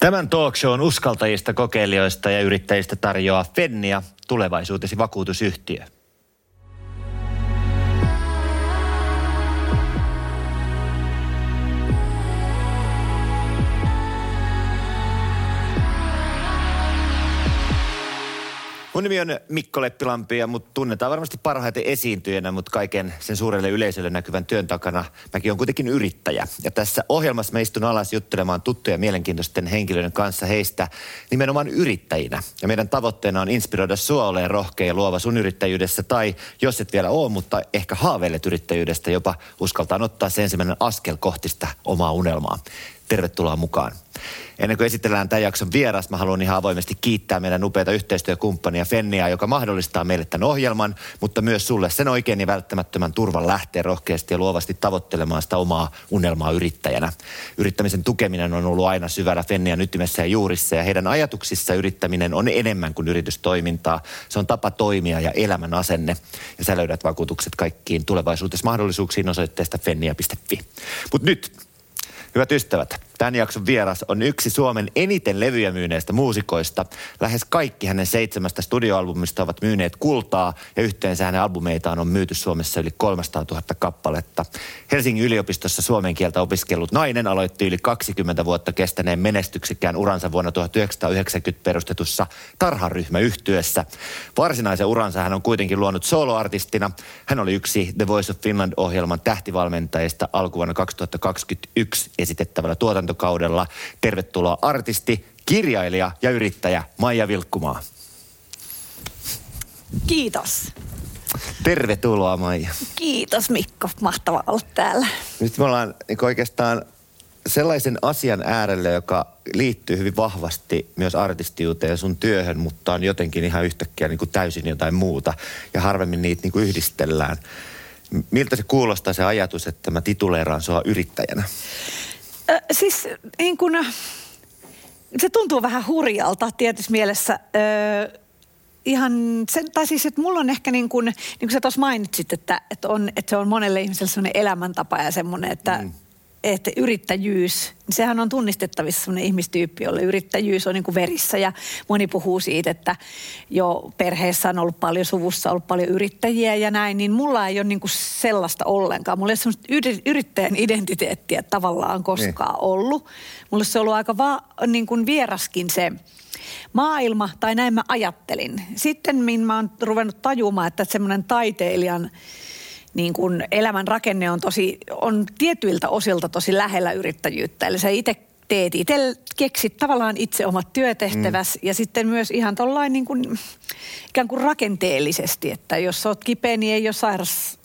Tämän talk on uskaltajista, kokeilijoista ja yrittäjistä tarjoaa Fennia, tulevaisuutesi vakuutusyhtiö. Mun nimi on Mikko Leppilampi ja mut tunnetaan varmasti parhaiten esiintyjänä, mutta kaiken sen suurelle yleisölle näkyvän työn takana mäkin on kuitenkin yrittäjä. Ja tässä ohjelmassa mä istun alas juttelemaan tuttuja mielenkiintoisten henkilöiden kanssa heistä nimenomaan yrittäjinä. Ja meidän tavoitteena on inspiroida sua olemaan rohkea ja luova sun yrittäjyydessä tai jos et vielä ole, mutta ehkä haaveilet yrittäjyydestä, jopa uskaltaa ottaa se ensimmäinen askel kohti sitä omaa unelmaa. Tervetuloa mukaan. Ennen kuin esitellään tämän jakson vieras, mä haluan ihan avoimesti kiittää meidän upeita yhteistyökumppania Fennia, joka mahdollistaa meille tämän ohjelman, mutta myös sulle sen oikein ja välttämättömän turvan lähteä rohkeasti ja luovasti tavoittelemaan sitä omaa unelmaa yrittäjänä. Yrittämisen tukeminen on ollut aina syvällä Fennian ytimessä ja juurissa ja heidän ajatuksissa yrittäminen on enemmän kuin yritystoimintaa. Se on tapa toimia ja elämän asenne. Ja sä löydät vakuutukset kaikkiin tulevaisuudessa mahdollisuuksiin osoitteesta fennia.fi. Mutta nyt, hyvät ystävät, Tämän jakson vieras on yksi Suomen eniten levyjä myyneistä muusikoista. Lähes kaikki hänen seitsemästä studioalbumista ovat myyneet kultaa ja yhteensä hänen albumeitaan on myyty Suomessa yli 300 000 kappaletta. Helsingin yliopistossa suomen kieltä opiskellut nainen aloitti yli 20 vuotta kestäneen menestyksekkään uransa vuonna 1990 perustetussa tarharyhmäyhtyössä. Varsinaisen uransa hän on kuitenkin luonut soloartistina. Hän oli yksi The Voice of Finland-ohjelman tähtivalmentajista alkuvuonna 2021 esitettävällä tuotantokaudella. Tervetuloa artisti, kirjailija ja yrittäjä Maija Vilkkumaa. Kiitos. Tervetuloa Maija. Kiitos Mikko, mahtava olla täällä. Nyt me ollaan niin oikeastaan sellaisen asian äärelle, joka liittyy hyvin vahvasti myös artistiuteen ja sun työhön, mutta on jotenkin ihan yhtäkkiä niin kuin täysin jotain muuta ja harvemmin niitä niin kuin yhdistellään. Miltä se kuulostaa se ajatus, että mä tituleeraan sua yrittäjänä? Äh, siis niin kun, se tuntuu vähän hurjalta tietysti mielessä. Äh, ihan sen, tai siis, että mulla on ehkä niin kuin, niin kuin sä tuossa mainitsit, että, että, on, että se on monelle ihmiselle sellainen elämäntapa ja semmoinen, että, mm että yrittäjyys, sehän on tunnistettavissa sellainen ihmistyyppi, jolle yrittäjyys on niin kuin verissä ja moni puhuu siitä, että jo perheessä on ollut paljon suvussa, ollut paljon yrittäjiä ja näin, niin mulla ei ole niin kuin sellaista ollenkaan. Mulla ei ole sellaista yrittäjän identiteettiä tavallaan koskaan niin. ollut. Mulla se on ollut aika va, niin kuin vieraskin se maailma, tai näin mä ajattelin. Sitten mä oon ruvennut tajumaan, että semmoinen taiteilijan niin kuin elämän rakenne on, tosi, on tietyiltä osilta tosi lähellä yrittäjyyttä. Eli sä itse teet itse, keksit tavallaan itse omat työtehtäväs mm. ja sitten myös ihan tollain niin kuin, ikään kuin rakenteellisesti, että jos oot kipeä, niin ei ole sairas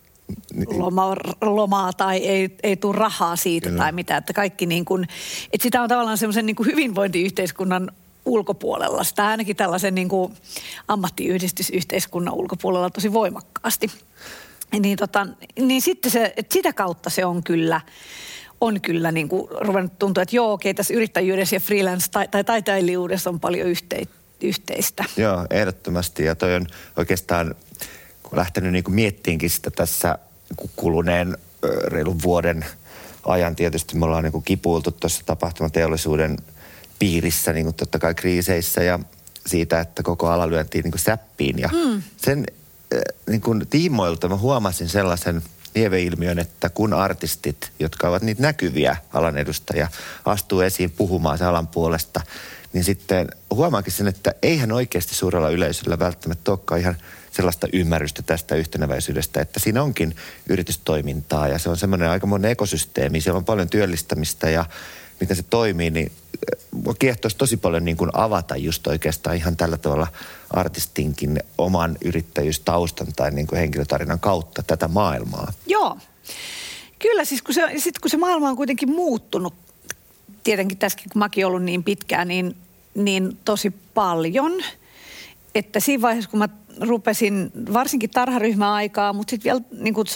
loma, lomaa tai ei, ei tule rahaa siitä Kyllä. tai mitä. Että kaikki niin kuin, että sitä on tavallaan semmoisen niin kuin hyvinvointiyhteiskunnan ulkopuolella. Sitä ainakin tällaisen niin kuin ammattiyhdistysyhteiskunnan ulkopuolella tosi voimakkaasti niin, tota, niin sitten se, että sitä kautta se on kyllä, on kyllä niin kuin ruvennut tuntua, että joo, okei, tässä yrittäjyydessä ja freelance tai, tai taiteilijuudessa on paljon yhte, yhteistä. Joo, ehdottomasti. Ja toi on oikeastaan, kun lähtenyt niin kuin miettiinkin sitä tässä kuluneen reilun vuoden ajan, tietysti me ollaan niin kuin kipuiltu tuossa tapahtumateollisuuden piirissä, niin kuin totta kai kriiseissä ja siitä, että koko ala lyöntiin niin kuin säppiin. Ja mm. sen niin kuin tiimoilta mä huomasin sellaisen lieveilmiön, että kun artistit, jotka ovat niitä näkyviä alan edustajia, astuu esiin puhumaan sen alan puolesta, niin sitten huomaakin sen, että eihän oikeasti suurella yleisöllä välttämättä olekaan ihan sellaista ymmärrystä tästä yhtenäväisyydestä, että siinä onkin yritystoimintaa ja se on semmoinen aikamoinen ekosysteemi. Siellä on paljon työllistämistä ja miten se toimii, niin mua kiehtoisi tosi paljon niin kuin avata just oikeastaan ihan tällä tavalla artistinkin oman yrittäjyystaustan tai niin kuin henkilötarinan kautta tätä maailmaa. Joo. Kyllä siis kun se, sit kun se maailma on kuitenkin muuttunut, tietenkin tässäkin kun mäkin ollut niin pitkään, niin, niin tosi paljon. että siinä vaiheessa, kun mä rupesin varsinkin tarharyhmäaikaa, mutta sitten vielä niin kuin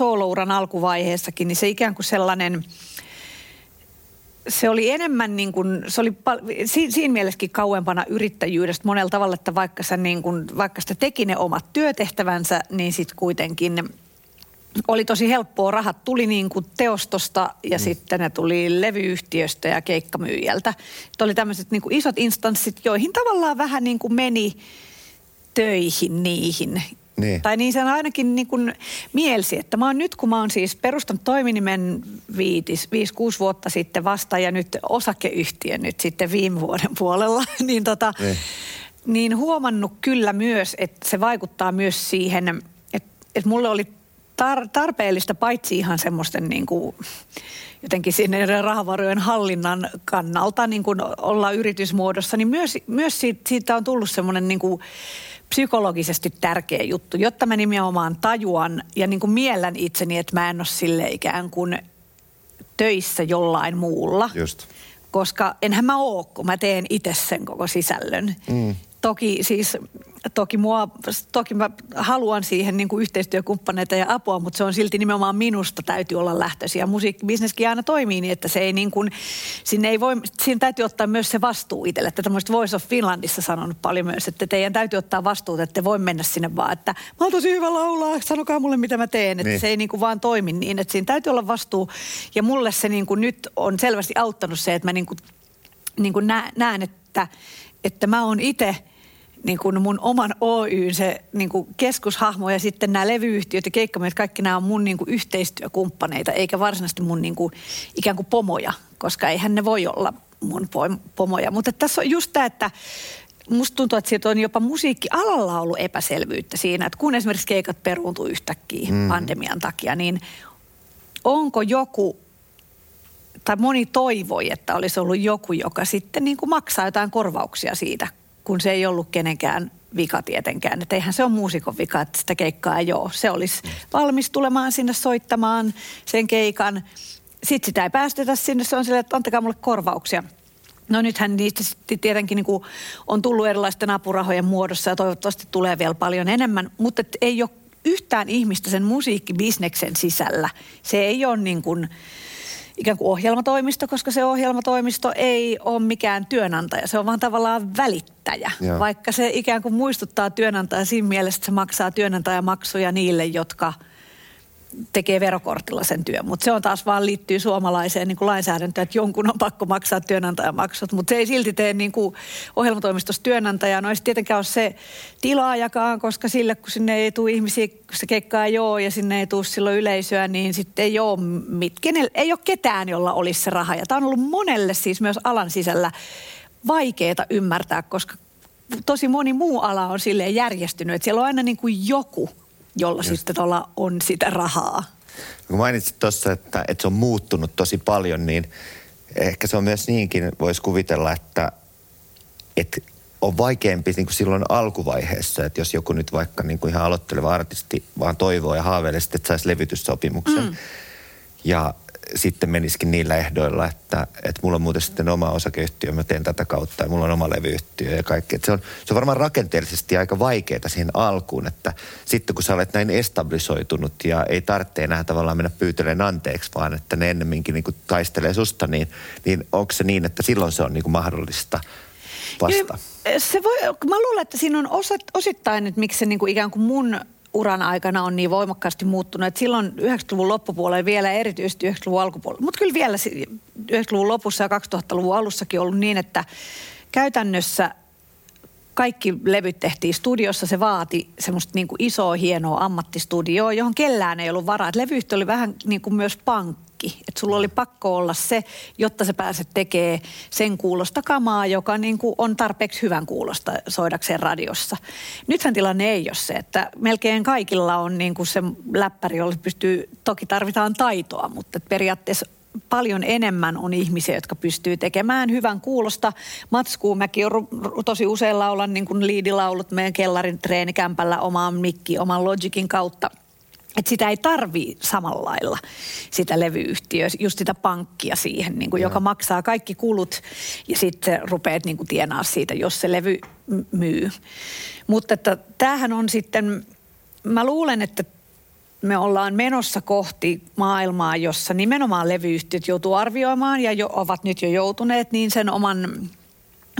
alkuvaiheessakin, niin se ikään kuin sellainen, se oli enemmän niin kuin, se oli pal- siinä, siinä mielessäkin kauempana yrittäjyydestä monella tavalla, että vaikka, sä niin kuin, vaikka sitä teki ne omat työtehtävänsä, niin sitten kuitenkin oli tosi helppoa. Rahat tuli niin kuin teostosta ja mm. sitten ne tuli levyyhtiöstä ja keikkamyyjältä. Että oli tämmöiset niin kuin isot instanssit, joihin tavallaan vähän niin kuin meni töihin niihin. Niin. Tai niin sen ainakin niin kuin mielsi, että mä oon nyt, kun mä oon siis perustanut toiminimen 5-6 vuotta sitten vasta ja nyt osakeyhtiö nyt sitten viime vuoden puolella, niin, tota, niin. niin huomannut kyllä myös, että se vaikuttaa myös siihen, että, että mulle oli tar- tarpeellista paitsi ihan semmoisten niin kuin, jotenkin sinne rahavarojen hallinnan kannalta niin kuin olla yritysmuodossa, niin myös, myös siitä, siitä on tullut semmoinen niin kuin psykologisesti tärkeä juttu, jotta mä nimenomaan tajuan ja niin kuin miellän itseni, että mä en ole sille ikään kuin töissä jollain muulla. Just. Koska enhän mä oo, kun mä teen itse sen koko sisällön. Mm. Toki siis toki, mua, toki mä haluan siihen niin kuin yhteistyökumppaneita ja apua, mutta se on silti nimenomaan minusta täytyy olla lähtöisiä. Musiikkibisneskin aina toimii niin, että se ei niin kuin, sinne ei voi, siinä täytyy ottaa myös se vastuu itselle. Että tämmöistä Voice of Finlandissa sanonut paljon myös, että teidän täytyy ottaa vastuuta, että te voi mennä sinne vaan, että mä oon tosi hyvä laulaa, sanokaa mulle mitä mä teen. Että niin. se ei niin kuin vaan toimi niin, että siinä täytyy olla vastuu. Ja mulle se niin kuin nyt on selvästi auttanut se, että mä niin kuin, niin kuin näen, että, että mä oon itse – niin kuin mun oman Oyn se niin kuin keskushahmo ja sitten nämä levyyhtiöt ja keikkamiehet, kaikki nämä on mun niin kuin yhteistyökumppaneita, eikä varsinaisesti mun niin kuin, ikään kuin pomoja, koska eihän ne voi olla mun pomoja. Mutta tässä on just tämä, että musta tuntuu, että siitä on jopa musiikkialalla ollut epäselvyyttä siinä, että kun esimerkiksi keikat peruuntuu yhtäkkiä mm. pandemian takia, niin onko joku tai moni toivoi, että olisi ollut joku, joka sitten niin kuin maksaa jotain korvauksia siitä, kun se ei ollut kenenkään vika tietenkään. Että eihän se ole muusikon vika, että sitä keikkaa ei ole. Se olisi valmis tulemaan sinne soittamaan sen keikan. Sitten sitä ei päästetä sinne. Se on silleen, että antakaa mulle korvauksia. No nythän niistä tietenkin niin on tullut erilaisten apurahojen muodossa ja toivottavasti tulee vielä paljon enemmän, mutta ei ole yhtään ihmistä sen musiikkibisneksen sisällä. Se ei ole niin kuin, ikään kuin ohjelmatoimisto, koska se ohjelmatoimisto ei ole mikään työnantaja. Se on vaan tavallaan välittäjä, Joo. vaikka se ikään kuin muistuttaa työnantaja siinä mielessä, että se maksaa työnantajamaksuja niille, jotka – tekee verokortilla sen työn. Mutta se on taas vaan liittyy suomalaiseen niin kuin lainsäädäntöön, että jonkun on pakko maksaa työnantajamaksut. Mutta se ei silti tee niin kuin ohjelmatoimistossa työnantajaa. No ei tietenkään ole se tilaajakaan, koska sille kun sinne ei tule ihmisiä, kun se keikkaa ei ole ja sinne ei tule silloin yleisöä, niin sitten ei ole, mit, kenelle, ei ole ketään, jolla olisi se raha. Ja tämä on ollut monelle siis myös alan sisällä vaikeaa ymmärtää, koska tosi moni muu ala on silleen järjestynyt, että siellä on aina niin kuin joku – jolla Just. sitten tuolla on sitä rahaa. Kun mainitsit tuossa, että, että se on muuttunut tosi paljon, niin ehkä se on myös niinkin, voisi kuvitella, että, että on vaikeampi niin kuin silloin alkuvaiheessa, että jos joku nyt vaikka niin kuin ihan aloitteleva artisti vaan toivoo ja haaveilee, että saisi levytyssopimuksen. Mm. Ja sitten menisikin niillä ehdoilla, että, että mulla on muuten sitten oma osakeyhtiö, mä teen tätä kautta ja mulla on oma levyyhtiö ja kaikki. Se, on, se on varmaan rakenteellisesti aika vaikeaa siihen alkuun, että sitten kun sä olet näin establisoitunut ja ei tarvitse enää tavallaan mennä pyytelemään anteeksi, vaan että ne ennemminkin niin kuin taistelee susta, niin, niin onko se niin, että silloin se on niin kuin mahdollista vasta? Se voi, mä luulen, että siinä on osittain, että miksi se niin kuin ikään kuin mun uran aikana on niin voimakkaasti muuttunut, että silloin 90-luvun loppupuolella vielä erityisesti 90-luvun alkupuolella, mutta kyllä vielä 90-luvun lopussa ja 2000-luvun alussakin ollut niin, että käytännössä kaikki levyt tehtiin studiossa. Se vaati semmoista niin kuin isoa, hienoa ammattistudioa, johon kellään ei ollut varaa. Levyyhtiö oli vähän niin kuin myös pankki. Että sulla oli pakko olla se, jotta sä pääset tekemään sen kuulosta kamaa, joka niin kuin on tarpeeksi hyvän kuulosta soidakseen radiossa. Nythän tilanne ei ole se, että melkein kaikilla on niin kuin se läppäri, jolle pystyy, toki tarvitaan taitoa, mutta periaatteessa paljon enemmän on ihmisiä, jotka pystyy tekemään hyvän kuulosta matskuu. Mäkin on tosi usein laulan niin kuin liidilaulut meidän kellarin treenikämpällä omaan mikki, oman Logicin kautta. että sitä ei tarvii samalla lailla, sitä levyyhtiöä, just sitä pankkia siihen, niin kuin, joka maksaa kaikki kulut ja sitten rupeat niin kuin, tienaa siitä, jos se levy myy. Mutta että tämähän on sitten, mä luulen, että me ollaan menossa kohti maailmaa, jossa nimenomaan levyyhtiöt joutuu arvioimaan ja jo, ovat nyt jo joutuneet niin sen oman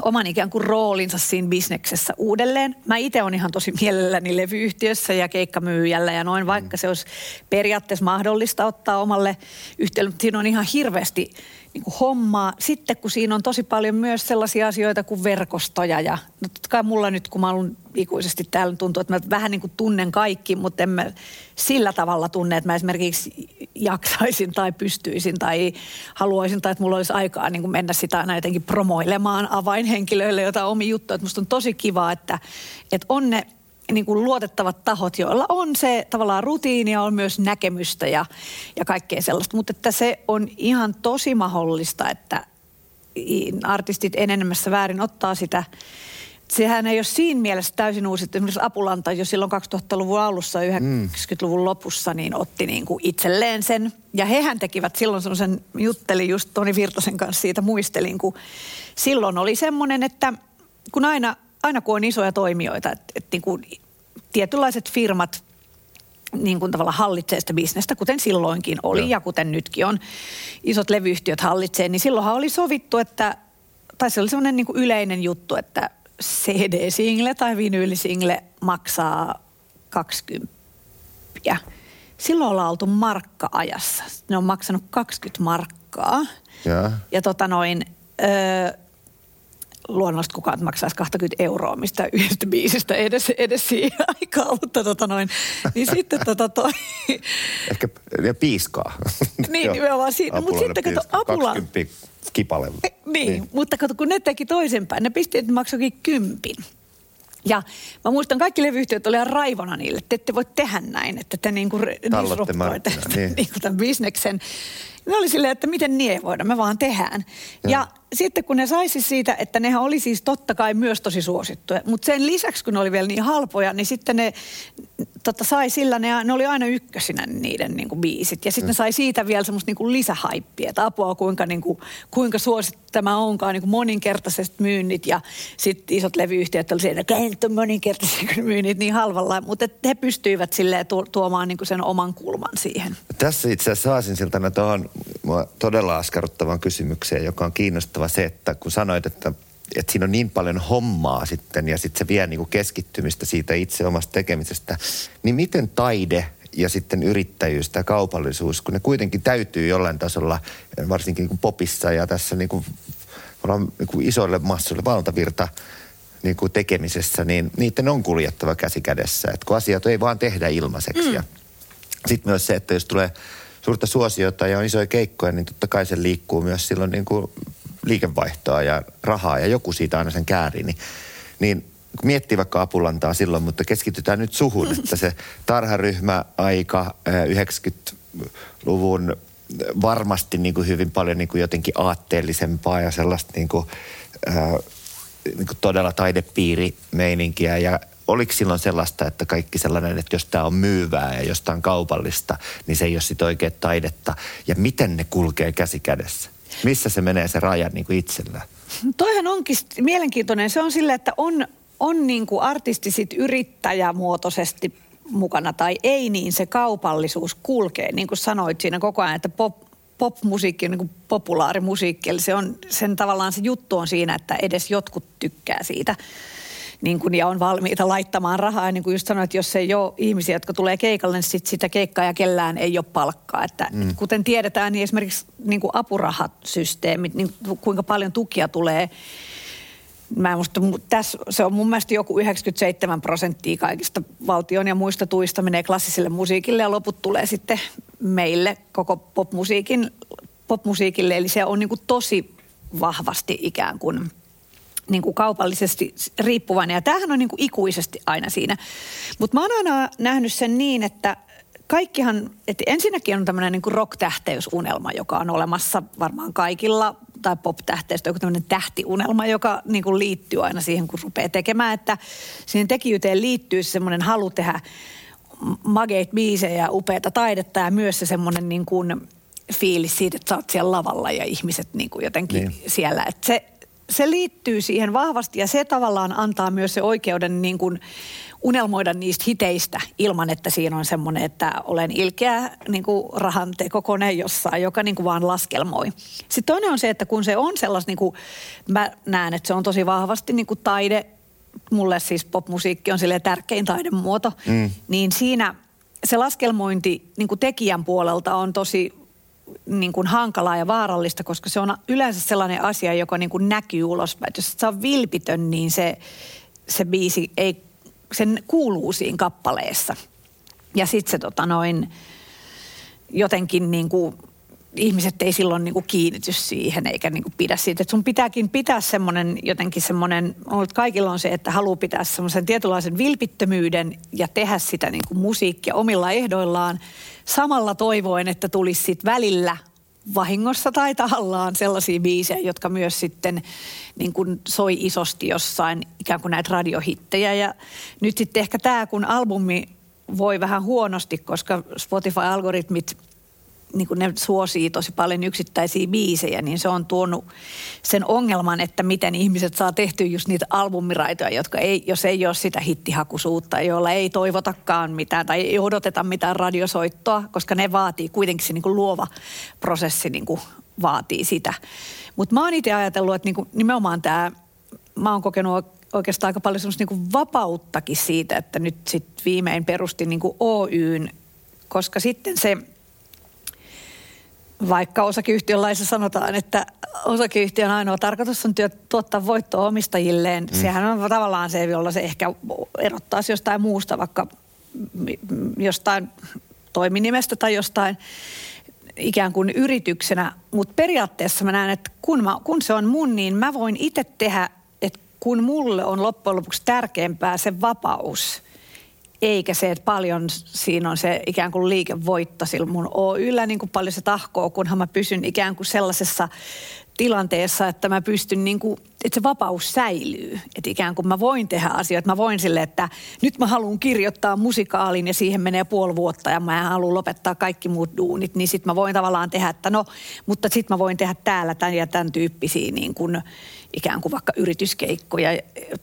oman ikään kuin roolinsa siinä bisneksessä uudelleen. Mä itse on ihan tosi mielelläni levyyhtiössä ja keikkamyyjällä ja noin, vaikka se olisi periaatteessa mahdollista ottaa omalle yhtiölle. Siinä on ihan hirveästi niin kuin hommaa. Sitten kun siinä on tosi paljon myös sellaisia asioita kuin verkostoja ja no totta kai mulla nyt kun mä olen ikuisesti täällä tuntuu, että mä vähän niin kuin tunnen kaikki, mutta en mä sillä tavalla tunne, että mä esimerkiksi jaksaisin tai pystyisin tai haluaisin tai että mulla olisi aikaa niin kuin mennä sitä aina jotenkin promoilemaan avainhenkilöille jotain omi juttuja. Että musta on tosi kiva, että, että on ne niin kuin luotettavat tahot, joilla on se tavallaan rutiini ja on myös näkemystä ja, ja kaikkea sellaista. Mutta että se on ihan tosi mahdollista, että artistit enenemässä väärin ottaa sitä sehän ei ole siinä mielessä täysin uusi. Esimerkiksi Apulanta jo silloin 2000-luvun alussa, 90-luvun mm. lopussa, niin otti niin kuin itselleen sen. Ja hehän tekivät silloin semmoisen, juttelin just Toni Virtasen kanssa siitä, muistelin, kun silloin oli semmoinen, että kun aina aina kun on isoja toimijoita, että, että niin kuin tietynlaiset firmat niin kuin tavallaan hallitsee sitä bisnestä, kuten silloinkin oli ja, ja kuten nytkin on. Isot levyyhtiöt hallitsee, niin silloinhan oli sovittu, että, tai se oli sellainen niin kuin yleinen juttu, että CD-single tai vinyylisingle maksaa 20. Silloin ollaan oltu markka-ajassa. Ne on maksanut 20 markkaa. Ja, ja tota noin, öö, luonnollisesti kukaan maksaisi 20 euroa mistä yhdestä biisistä edes, edes siihen aikaan, mutta tota noin, niin sitten tota toi... Ehkä ja piiskaa. niin, nimenomaan siinä. Mutta sitten kato Apula... 20 kipale. Niin, niin, mutta kato kun ne teki toisenpäin, ne pisti, että maksoikin kympin. Ja mä muistan, kaikki levyyhtiöt oli raivona niille, että te ette voi tehdä näin, että te niinku disruptoitte niin. niinku tämän bisneksen. Ne oli silleen, että miten niin ei voida, me vaan tehdään. Ja, ja sitten kun ne saisi siitä, että nehän oli siis totta kai myös tosi suosittuja, mutta sen lisäksi kun ne oli vielä niin halpoja, niin sitten ne totta, sai sillä, ne, ne oli aina ykkösinä niiden niin kuin biisit. Ja sitten mm. ne sai siitä vielä semmoista niin kuin lisähaippia, että apua kuinka, niin kuin, kuinka suosittu tämä onkaan, niin kuin moninkertaiset myynnit. Ja sitten isot levyyhtiöt oli siinä, että nyt on moninkertaiset myynnit niin halvalla, mutta he pystyivät silleen tuomaan niin kuin sen oman kulman siihen. Tässä itse asiassa saasin siltä tuohon todella askarruttavan kysymykseen, joka on kiinnostava se, että kun sanoit, että, että siinä on niin paljon hommaa sitten ja sitten se vie niin kuin keskittymistä siitä itse omasta tekemisestä, niin miten taide ja sitten yrittäjyys tai kaupallisuus, kun ne kuitenkin täytyy jollain tasolla, varsinkin niin kuin popissa ja tässä niin kuin, niin kuin isoille massoille valtavirta niin kuin tekemisessä, niin niiden on kuljettava käsi kädessä. Että kun asiat ei vaan tehdä ilmaiseksi. Mm. sitten myös se, että jos tulee suurta suosiota ja on isoja keikkoja, niin totta kai se liikkuu myös silloin niin kuin liikevaihtoa ja rahaa ja joku siitä aina sen kääri, niin, niin miettii vaikka apulantaa silloin, mutta keskitytään nyt suhun, että se tarharyhmä aika 90-luvun varmasti niin kuin hyvin paljon niin kuin jotenkin aatteellisempaa ja sellaista niin kuin, ää, niin kuin todella taidepiirimeininkiä ja oliko silloin sellaista, että kaikki sellainen, että jos tämä on myyvää ja jos tämä on kaupallista, niin se ei ole sitten oikein taidetta. Ja miten ne kulkee käsi kädessä? Missä se menee se raja niin kuin itsellä? Toihan onkin mielenkiintoinen. Se on sille, että on, on niin kuin artisti sit yrittäjämuotoisesti mukana tai ei, niin se kaupallisuus kulkee. Niin kuin sanoit siinä koko ajan, että pop, popmusiikki on niin populaarimusiikki. Eli se on, sen tavallaan se juttu on siinä, että edes jotkut tykkää siitä niin kuin, ja on valmiita laittamaan rahaa. Ja niin kuin just sanoin, että jos ei ole ihmisiä, jotka tulee keikalle, niin sit sitä keikkaa ja kellään ei ole palkkaa. Että, mm. Kuten tiedetään, niin esimerkiksi niin kuin apurahasysteemit, niin kuinka paljon tukia tulee Mä en musta, tässä, se on mun mielestä joku 97 prosenttia kaikista valtion ja muista tuista menee klassiselle musiikille ja loput tulee sitten meille koko popmusiikin, popmusiikille. Eli se on niin kuin tosi vahvasti ikään kuin niin kuin kaupallisesti riippuvainen. Ja tämähän on niin kuin ikuisesti aina siinä. Mutta mä oon aina nähnyt sen niin, että kaikkihan, että ensinnäkin on tämmöinen niin kuin rock-tähteysunelma, joka on olemassa varmaan kaikilla, tai pop-tähteistä, joku tämmöinen tähtiunelma, joka niin kuin liittyy aina siihen, kun rupeaa tekemään, että siihen tekijyyteen liittyy semmoinen halu tehdä mageit biisejä, upeata taidetta ja myös se semmoinen niin kuin fiilis siitä, että sä oot siellä lavalla ja ihmiset niin kuin jotenkin niin. siellä. Että se, se liittyy siihen vahvasti ja se tavallaan antaa myös se oikeuden niin kuin unelmoida niistä hiteistä ilman, että siinä on semmoinen, että olen ilkeä niin kuin rahan tekokone jossain, joka niin kuin vaan laskelmoi. Sitten toinen on se, että kun se on sellaista, niin kuin, mä näen, että se on tosi vahvasti niin kuin taide, mulle siis popmusiikki on sille tärkein taidemuoto, mm. niin siinä se laskelmointi niin kuin tekijän puolelta on tosi niin kuin hankalaa ja vaarallista, koska se on yleensä sellainen asia, joka niin kuin näkyy ulospäin. Jos se on vilpitön, niin se, se biisi ei, sen kuuluu siinä kappaleessa. Ja sitten se tota noin, jotenkin niin kuin ihmiset ei silloin niin kuin kiinnity siihen eikä niin kuin pidä siitä. Et sun pitääkin pitää semmoinen jotenkin semmoinen, kaikilla on se, että haluaa pitää semmoisen tietynlaisen vilpittömyyden ja tehdä sitä niin kuin musiikkia omilla ehdoillaan samalla toivoen, että tulisi sit välillä vahingossa tai tahallaan sellaisia biisejä, jotka myös sitten niin kuin soi isosti jossain ikään kuin näitä radiohittejä. Ja nyt sitten ehkä tämä, kun albumi voi vähän huonosti, koska Spotify-algoritmit – niin kuin ne suosii tosi paljon yksittäisiä biisejä, niin se on tuonut sen ongelman, että miten ihmiset saa tehtyä just niitä albumiraitoja, jotka ei, jos ei ole sitä hittihakuisuutta, joilla ei toivotakaan mitään tai ei odoteta mitään radiosoittoa, koska ne vaatii kuitenkin se niin kuin luova prosessi niin kuin vaatii sitä. Mutta mä oon itse ajatellut, että niin kuin nimenomaan tämä, mä oon kokenut oikeastaan aika paljon semmoista niin vapauttakin siitä, että nyt sitten viimein perustin niin kuin Oyn, koska sitten se – vaikka osakeyhtiön laissa sanotaan, että osakeyhtiön ainoa tarkoitus on työ, tuottaa voittoa omistajilleen. Mm. Sehän on tavallaan se, jolla se ehkä erottaisi jostain muusta, vaikka jostain toiminimestä tai jostain ikään kuin yrityksenä. Mutta periaatteessa mä näen, että kun, mä, kun se on mun, niin mä voin itse tehdä, että kun mulle on loppujen lopuksi tärkeämpää se vapaus – eikä se, että paljon siinä on se ikään kuin liikevoitto sillä mun Oyllä, niin kuin paljon se tahkoo, kunhan mä pysyn ikään kuin sellaisessa tilanteessa, että mä pystyn niin kuin, että se vapaus säilyy. Että ikään kuin mä voin tehdä asioita. Mä voin sille, että nyt mä haluan kirjoittaa musikaalin ja siihen menee puoli vuotta ja mä haluan lopettaa kaikki muut duunit. Niin sit mä voin tavallaan tehdä, että no, mutta sit mä voin tehdä täällä tämän ja tämän tyyppisiä niin kuin ikään kuin vaikka yrityskeikkoja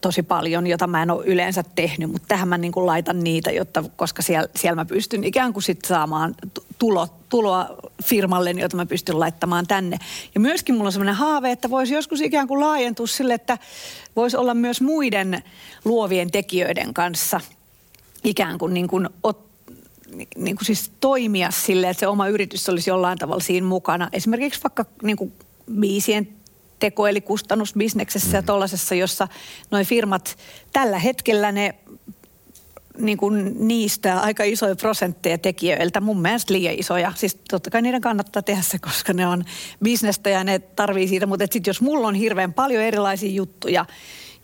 tosi paljon, jota mä en ole yleensä tehnyt, mutta tähän mä niin kuin laitan niitä, jotta, koska siellä, siellä mä pystyn ikään kuin sit saamaan tulo, tuloa firmalle, jota mä pystyn laittamaan tänne. Ja myöskin mulla on sellainen haave, että voisi joskus ikään kuin laajentua sille, että voisi olla myös muiden luovien tekijöiden kanssa ikään kuin, niin kuin ot, niin kuin siis toimia sille, että se oma yritys olisi jollain tavalla siinä mukana. Esimerkiksi vaikka niin kuin biisien teko- eli kustannusbisneksessä mm. ja tuollaisessa, jossa noin firmat tällä hetkellä ne niin kuin niistä aika isoja prosentteja tekijöiltä, mun mielestä liian isoja. Siis totta kai niiden kannattaa tehdä se, koska ne on bisnestä ja ne tarvii siitä. Mutta sitten jos mulla on hirveän paljon erilaisia juttuja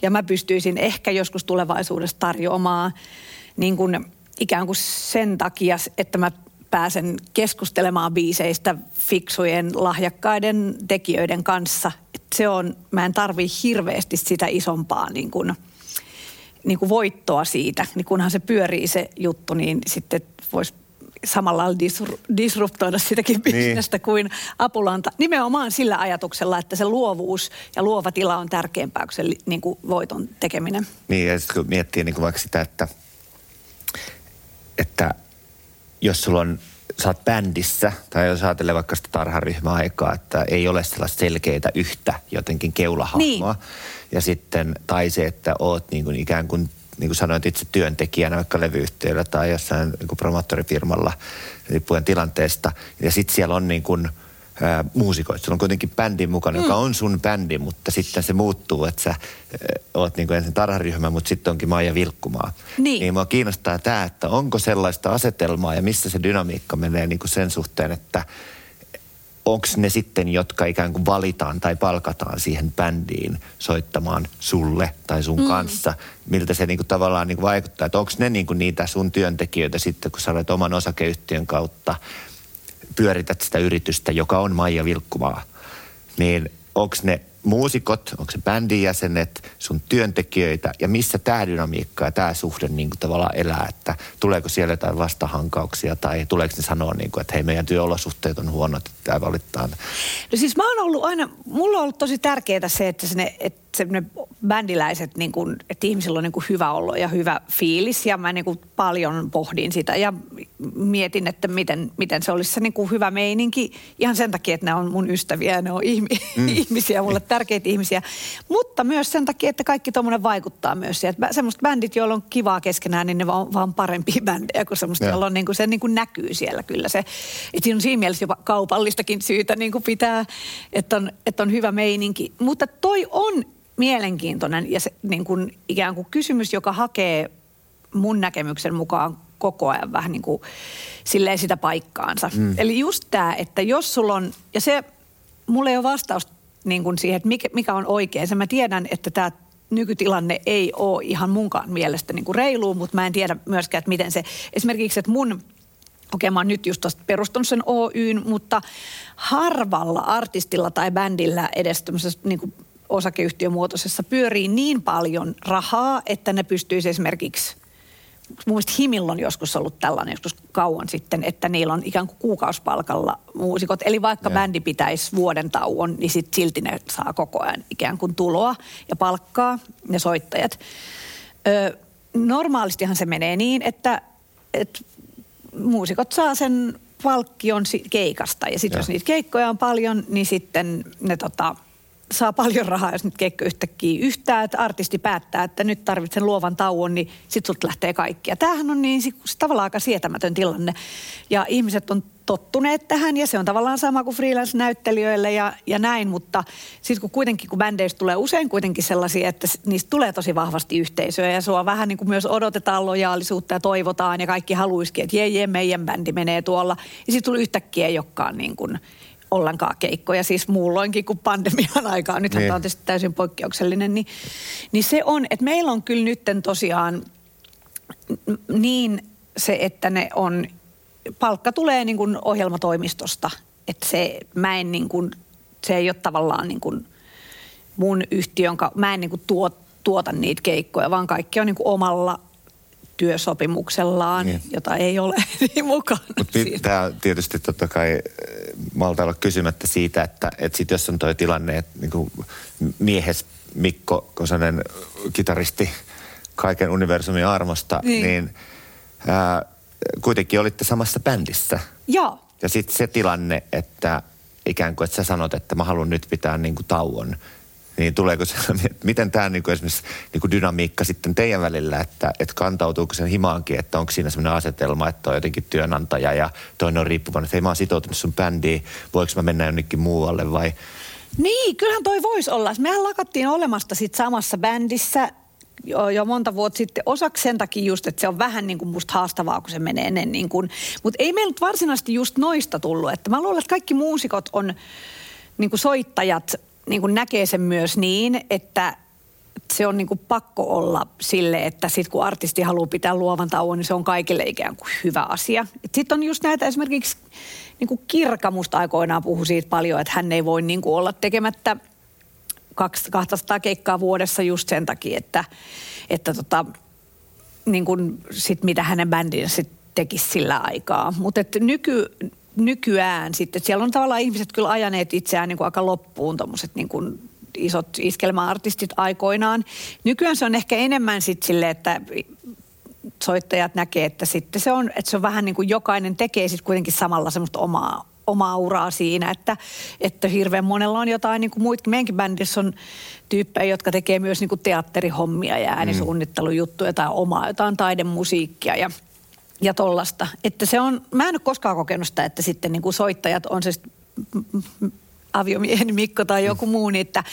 ja mä pystyisin ehkä joskus tulevaisuudessa tarjoamaan niin kuin ikään kuin sen takia, että mä pääsen keskustelemaan biiseistä fiksujen, lahjakkaiden tekijöiden kanssa. Et se on, mä en tarvi hirveästi sitä isompaa niin kuin, niin kuin voittoa siitä. Niin kunhan se pyörii se juttu, niin sitten voisi samalla disruptoida sitäkin niin. bisnestä niin. kuin apulanta. Nimenomaan sillä ajatuksella, että se luovuus ja luova tila on tärkeämpää kuin se niin kuin voiton tekeminen. Niin, ja sitten kun miettii niin kuin vaikka sitä, että, että jos sulla on, sä oot bändissä, tai jos ajattelee vaikka sitä tarharyhmäaikaa, että ei ole sellaista selkeitä yhtä jotenkin keulahahmoa. Niin. Ja sitten, tai se, että oot niin kuin ikään kuin niin kuin sanoit itse työntekijänä vaikka levyyhtiöllä tai jossain niin kuin promottorifirmalla riippuen tilanteesta. Ja sitten siellä on niin kuin – ää, muusikoita. Sulla on kuitenkin bändi mukana, mm. joka on sun bändi, mutta sitten se muuttuu, että sä ää, oot niin kuin ensin tarharyhmä, mutta sitten onkin Maija Vilkkumaa. Niin. niin mua kiinnostaa tämä, että onko sellaista asetelmaa ja missä se dynamiikka menee niin kuin sen suhteen, että onko ne sitten, jotka ikään kuin valitaan tai palkataan siihen bändiin soittamaan sulle tai sun mm. kanssa, miltä se niin kuin tavallaan niin kuin vaikuttaa, että onko ne niin kuin niitä sun työntekijöitä sitten, kun sä olet oman osakeyhtiön kautta pyörität sitä yritystä, joka on Maija Vilkkumaa, niin onko ne muusikot, onko se bändin jäsenet, sun työntekijöitä ja missä tämä dynamiikka ja tämä suhde niin kuin tavallaan elää, että tuleeko siellä jotain vastahankauksia tai tuleeko ne sanoa, niin kuin, että hei meidän työolosuhteet on huonot, että tämä valittaa. No siis mä oon ollut aina, mulla on ollut tosi tärkeää se, että, sinne, että ne bändiläiset, niin kuin, että ihmisillä on niin kuin hyvä olo ja hyvä fiilis ja mä niin kuin paljon pohdin sitä ja mietin, että miten, miten se olisi se niin kuin hyvä meininki ihan sen takia, että ne on mun ystäviä ja ne on ihmi- mm. ihmisiä, mulle tärkeitä ihmisiä, mutta myös sen takia, että kaikki tuommoinen vaikuttaa myös siihen. Että semmoiset bändit, joilla on kivaa keskenään, niin ne on vaan parempia bändejä kuin semmoista, joilla on niin kuin, se niin kuin näkyy siellä kyllä se. Että siinä on siinä mielessä jopa kaupallistakin syytä niin kuin pitää, että on, että on hyvä meininki. Mutta toi on mielenkiintoinen ja se niin kuin ikään kuin kysymys, joka hakee mun näkemyksen mukaan koko ajan vähän niin kuin silleen sitä paikkaansa. Mm. Eli just tämä, että jos sulla on, ja se, mulla ei ole vastausta niin kuin siihen, että mikä, mikä on oikein. Se mä tiedän, että tämä nykytilanne ei ole ihan munkaan mielestä niin kuin reilu, mutta mä en tiedä myöskään, että miten se, esimerkiksi, että mun Okei, mä oon nyt just perustanut sen Oyn, mutta harvalla artistilla tai bändillä edes niin kuin osakeyhtiömuotoisessa pyörii niin paljon rahaa, että ne pystyisi esimerkiksi mun mielestä Himillä on joskus ollut tällainen joskus kauan sitten, että niillä on ikään kuin kuukausipalkalla muusikot. Eli vaikka ja. bändi pitäisi vuoden tauon, niin sit silti ne saa koko ajan ikään kuin tuloa ja palkkaa, ne soittajat. Ö, normaalistihan se menee niin, että, että muusikot saa sen palkkion keikasta. Ja sitten jos niitä keikkoja on paljon, niin sitten ne tota, saa paljon rahaa, jos nyt keikko yhtäkkiä yhtään, että artisti päättää, että nyt tarvitsen luovan tauon, niin sit sulta lähtee kaikki. Ja tämähän on niin tavallaan aika sietämätön tilanne. Ja ihmiset on tottuneet tähän ja se on tavallaan sama kuin freelance-näyttelijöille ja, ja näin, mutta sitten kun kuitenkin, kun bändeistä tulee usein kuitenkin sellaisia, että niistä tulee tosi vahvasti yhteisöä ja sua vähän niin kuin myös odotetaan lojaalisuutta ja toivotaan ja kaikki haluisikin, että jee, jee, meidän bändi menee tuolla. Ja sitten tuli yhtäkkiä ei olekaan niin kuin ollenkaan keikkoja, siis muulloinkin kuin pandemian aikaa. Nythän niin. tämä on tietysti täysin poikkeuksellinen. Niin, niin se on, että meillä on kyllä nytten tosiaan niin se, että ne on, palkka tulee niin kuin ohjelmatoimistosta. Että se, mä en niin kuin, se ei ole tavallaan niin kuin mun yhtiön, mä en niin kuin tuot, tuota niitä keikkoja, vaan kaikki on niin kuin omalla työsopimuksellaan, niin. jota ei ole niin mukana. Mutta tämä tietysti totta kai eh, malta olla kysymättä siitä, että, että sit jos on tuo tilanne, että niin miehes Mikko Kosonen, kitaristi kaiken universumin armosta, niin, niin ää, kuitenkin olitte samassa bändissä. Joo. Ja sitten se tilanne, että ikään kuin, että sä sanot, että mä haluan nyt pitää niin kuin tauon – niin tuleeko se, miten tämä niin esimerkiksi niin kuin dynamiikka sitten teidän välillä, että, että kantautuuko sen himaankin, että onko siinä sellainen asetelma, että on jotenkin työnantaja ja toinen on riippuvainen, että hei mä oon sitoutunut sun bändiin, voiko mä mennä jonnekin muualle vai? Niin, kyllähän toi voisi olla. Mehän lakattiin olemasta sit samassa bändissä jo, jo monta vuotta sitten. Osaksi sen takia just, että se on vähän niin kuin musta haastavaa, kun se menee ennen niin kuin. Mutta ei meillä varsinaisesti just noista tullut. Että mä luulen, että kaikki muusikot on niin kuin soittajat niin kuin näkee sen myös niin, että se on niin kuin pakko olla sille, että sit kun artisti haluaa pitää luovan tauon, niin se on kaikille ikään kuin hyvä asia. Sitten on just näitä esimerkiksi niin kuin Kirka musta aikoinaan puhui siitä paljon, että hän ei voi niin kuin olla tekemättä 200 keikkaa vuodessa just sen takia, että, että tota, niin kuin sit mitä hänen bändinsä sit tekisi sillä aikaa. Mutta nyky, nykyään sitten, siellä on tavallaan ihmiset kyllä ajaneet itseään niin kuin aika loppuun tuommoiset niin kuin isot iskelmäartistit aikoinaan. Nykyään se on ehkä enemmän sitten silleen, että soittajat näkee, että sitten se on, että se on vähän niin kuin jokainen tekee sitten kuitenkin samalla semmoista omaa, omaa uraa siinä, että, että hirveän monella on jotain niin kuin muitakin. Meidänkin bändissä on tyyppejä, jotka tekee myös niin kuin teatterihommia ja äänisuunnittelujuttuja tai omaa jotain taidemusiikkia ja – ja tollasta. Että se on, mä en ole koskaan kokenut sitä, että sitten niin kuin soittajat on se aviomiehen Mikko tai joku muu, niin että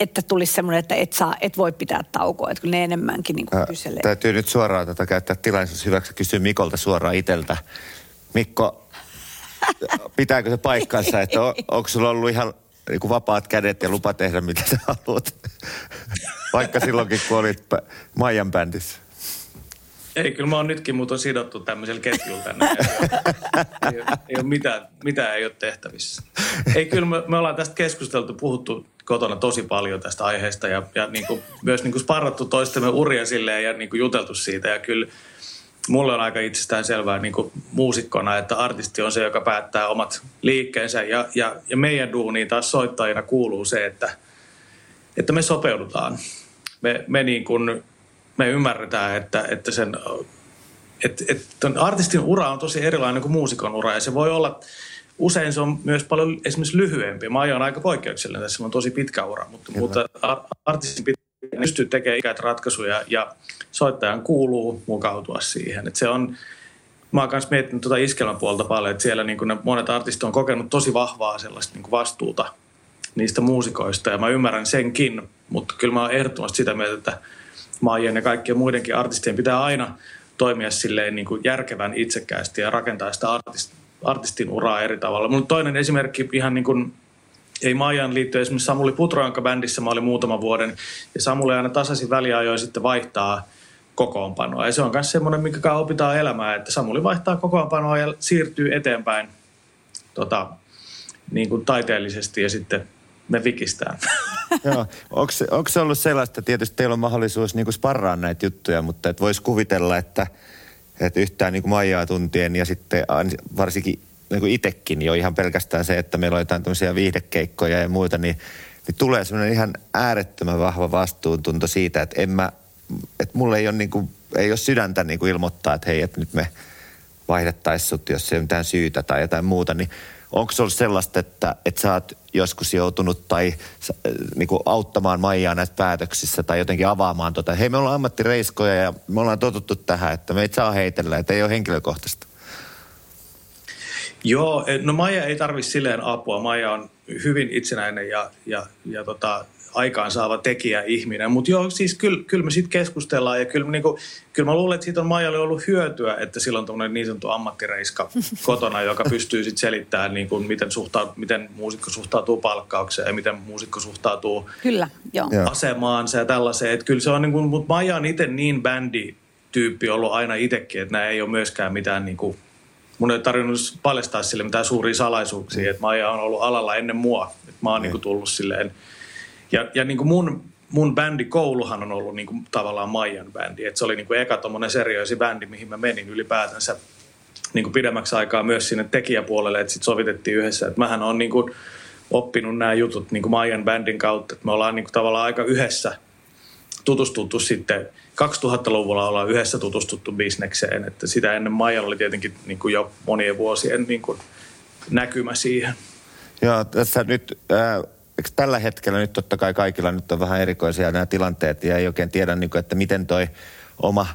että tulisi semmoinen, että et, saa, et voi pitää taukoa, että kyllä ne enemmänkin niin kuin kyselee. Täytyy nyt suoraan tätä käyttää tilaisuus hyväksi kysyä Mikolta suoraan itseltä. Mikko, pitääkö se paikkansa, että on, onko sulla ollut ihan niin kuin vapaat kädet ja lupa tehdä mitä sä haluat? Vaikka silloinkin, kun olit Maijan bändissä. Ei, kyllä mä oon nytkin, on sidottu tämmöisellä ketjulla tänne. ei, ei, ole mitään, mitään ei ole tehtävissä. Ei, kyllä me, me ollaan tästä keskusteltu, puhuttu kotona tosi paljon tästä aiheesta ja, ja niin kuin, myös niin kuin sparrattu toistemme uria silleen ja niin kuin juteltu siitä. Ja kyllä mulle on aika itsestään selvää niin kuin muusikkona, että artisti on se, joka päättää omat liikkeensä ja, ja, ja meidän duuniin taas soittajina kuuluu se, että, että me sopeudutaan. Me, me, niin kuin, me ymmärretään, että, että sen että et, artistin ura on tosi erilainen kuin muusikon ura ja se voi olla, usein se on myös paljon esimerkiksi lyhyempi. Mä on aika poikkeuksellinen, tässä on tosi pitkä ura, mutta, mutta artistin pitää pystyä tekemään ikäitä ratkaisuja ja soittajan kuuluu mukautua siihen. Et se on, mä oon myös miettinyt tuota iskelmäpuolta paljon, että siellä niin ne monet artistit on kokenut tosi vahvaa sellaista niin vastuuta niistä muusikoista ja mä ymmärrän senkin, mutta kyllä mä oon ehdottomasti sitä mieltä, että Maijan ja kaikkien muidenkin artistien pitää aina toimia silleen niin kuin järkevän itsekkäästi ja rakentaa sitä artist, artistin uraa eri tavalla. Mun toinen esimerkki ihan niin kuin ei Maijan liittyen esimerkiksi Samuli Putro, jonka bändissä mä olin muutaman vuoden, ja Samuli aina tasaisin väliajoin sitten vaihtaa kokoonpanoa. Ja se on myös semmoinen, mikä opitaan elämään, että Samuli vaihtaa kokoonpanoa ja siirtyy eteenpäin tota, niin kuin taiteellisesti ja sitten me vikistään. Joo. Onko, onko se ollut sellaista, tietysti teillä on mahdollisuus niin sparraa näitä juttuja, mutta et voisi kuvitella, että, että yhtään niin Maijaa tuntien ja sitten varsinkin niin itsekin jo ihan pelkästään se, että meillä on jotain tämmöisiä viihdekeikkoja ja muita, niin, niin tulee semmoinen ihan äärettömän vahva vastuuntunto siitä, että en mä, että mulle ei ole, niin kuin, ei ole sydäntä kuin ilmoittaa, että hei, että nyt me vaihdettaisiin sut, jos ei ole mitään syytä tai jotain muuta, niin onko se ollut sellaista, että, että sä oot joskus joutunut tai niin kuin auttamaan Maijaa näissä päätöksissä tai jotenkin avaamaan tota. Hei, me ollaan ammattireiskoja ja me ollaan totuttu tähän, että me ei saa heitellä, että ei ole henkilökohtaista. Joo, eh, no Maija ei tarvitse silleen apua. Maija on hyvin itsenäinen ja, ja, ja tota, aikaansaava tekijä ihminen. Mutta joo, siis kyllä, kyllä me sitten keskustellaan ja kyllä, niinku, kyllä mä luulen, että siitä on Maijalle ollut hyötyä, että sillä on tämmöinen niin sanottu ammattireiska kotona, joka pystyy sitten selittämään, niin kuin, miten, suhtaa, miten muusikko suhtautuu palkkaukseen ja miten muusikko suhtautuu kyllä, joo. asemaansa ja tällaiseen. Että kyllä se on, niin kuin, mutta Maija on itse niin bändi tyyppi ollut aina itsekin, että nämä ei ole myöskään mitään niin kuin, mun ei tarvinnut paljastaa sille mitään suuria salaisuuksia, että Maija on ollut alalla ennen mua. Että mä oon niin. niin tullut silleen ja, ja niin kuin mun, mun bändikouluhan on ollut niin kuin tavallaan Maijan bändi. Et se oli niin kuin eka tommonen seriöisi bändi, mihin mä menin ylipäätänsä niin kuin pidemmäksi aikaa myös sinne tekijäpuolelle, että sitten sovitettiin yhdessä. Että mähän on niin kuin oppinut nämä jutut niin kuin Maijan bändin kautta, että me ollaan niin kuin tavallaan aika yhdessä tutustuttu sitten 2000-luvulla ollaan yhdessä tutustuttu bisnekseen, että sitä ennen Maijalla oli tietenkin niin kuin jo monien vuosien niin kuin näkymä siihen. Joo, tässä nyt äh, tällä hetkellä nyt totta kai kaikilla nyt on vähän erikoisia nämä tilanteet ja ei oikein tiedä, niin kuin, että miten toi oma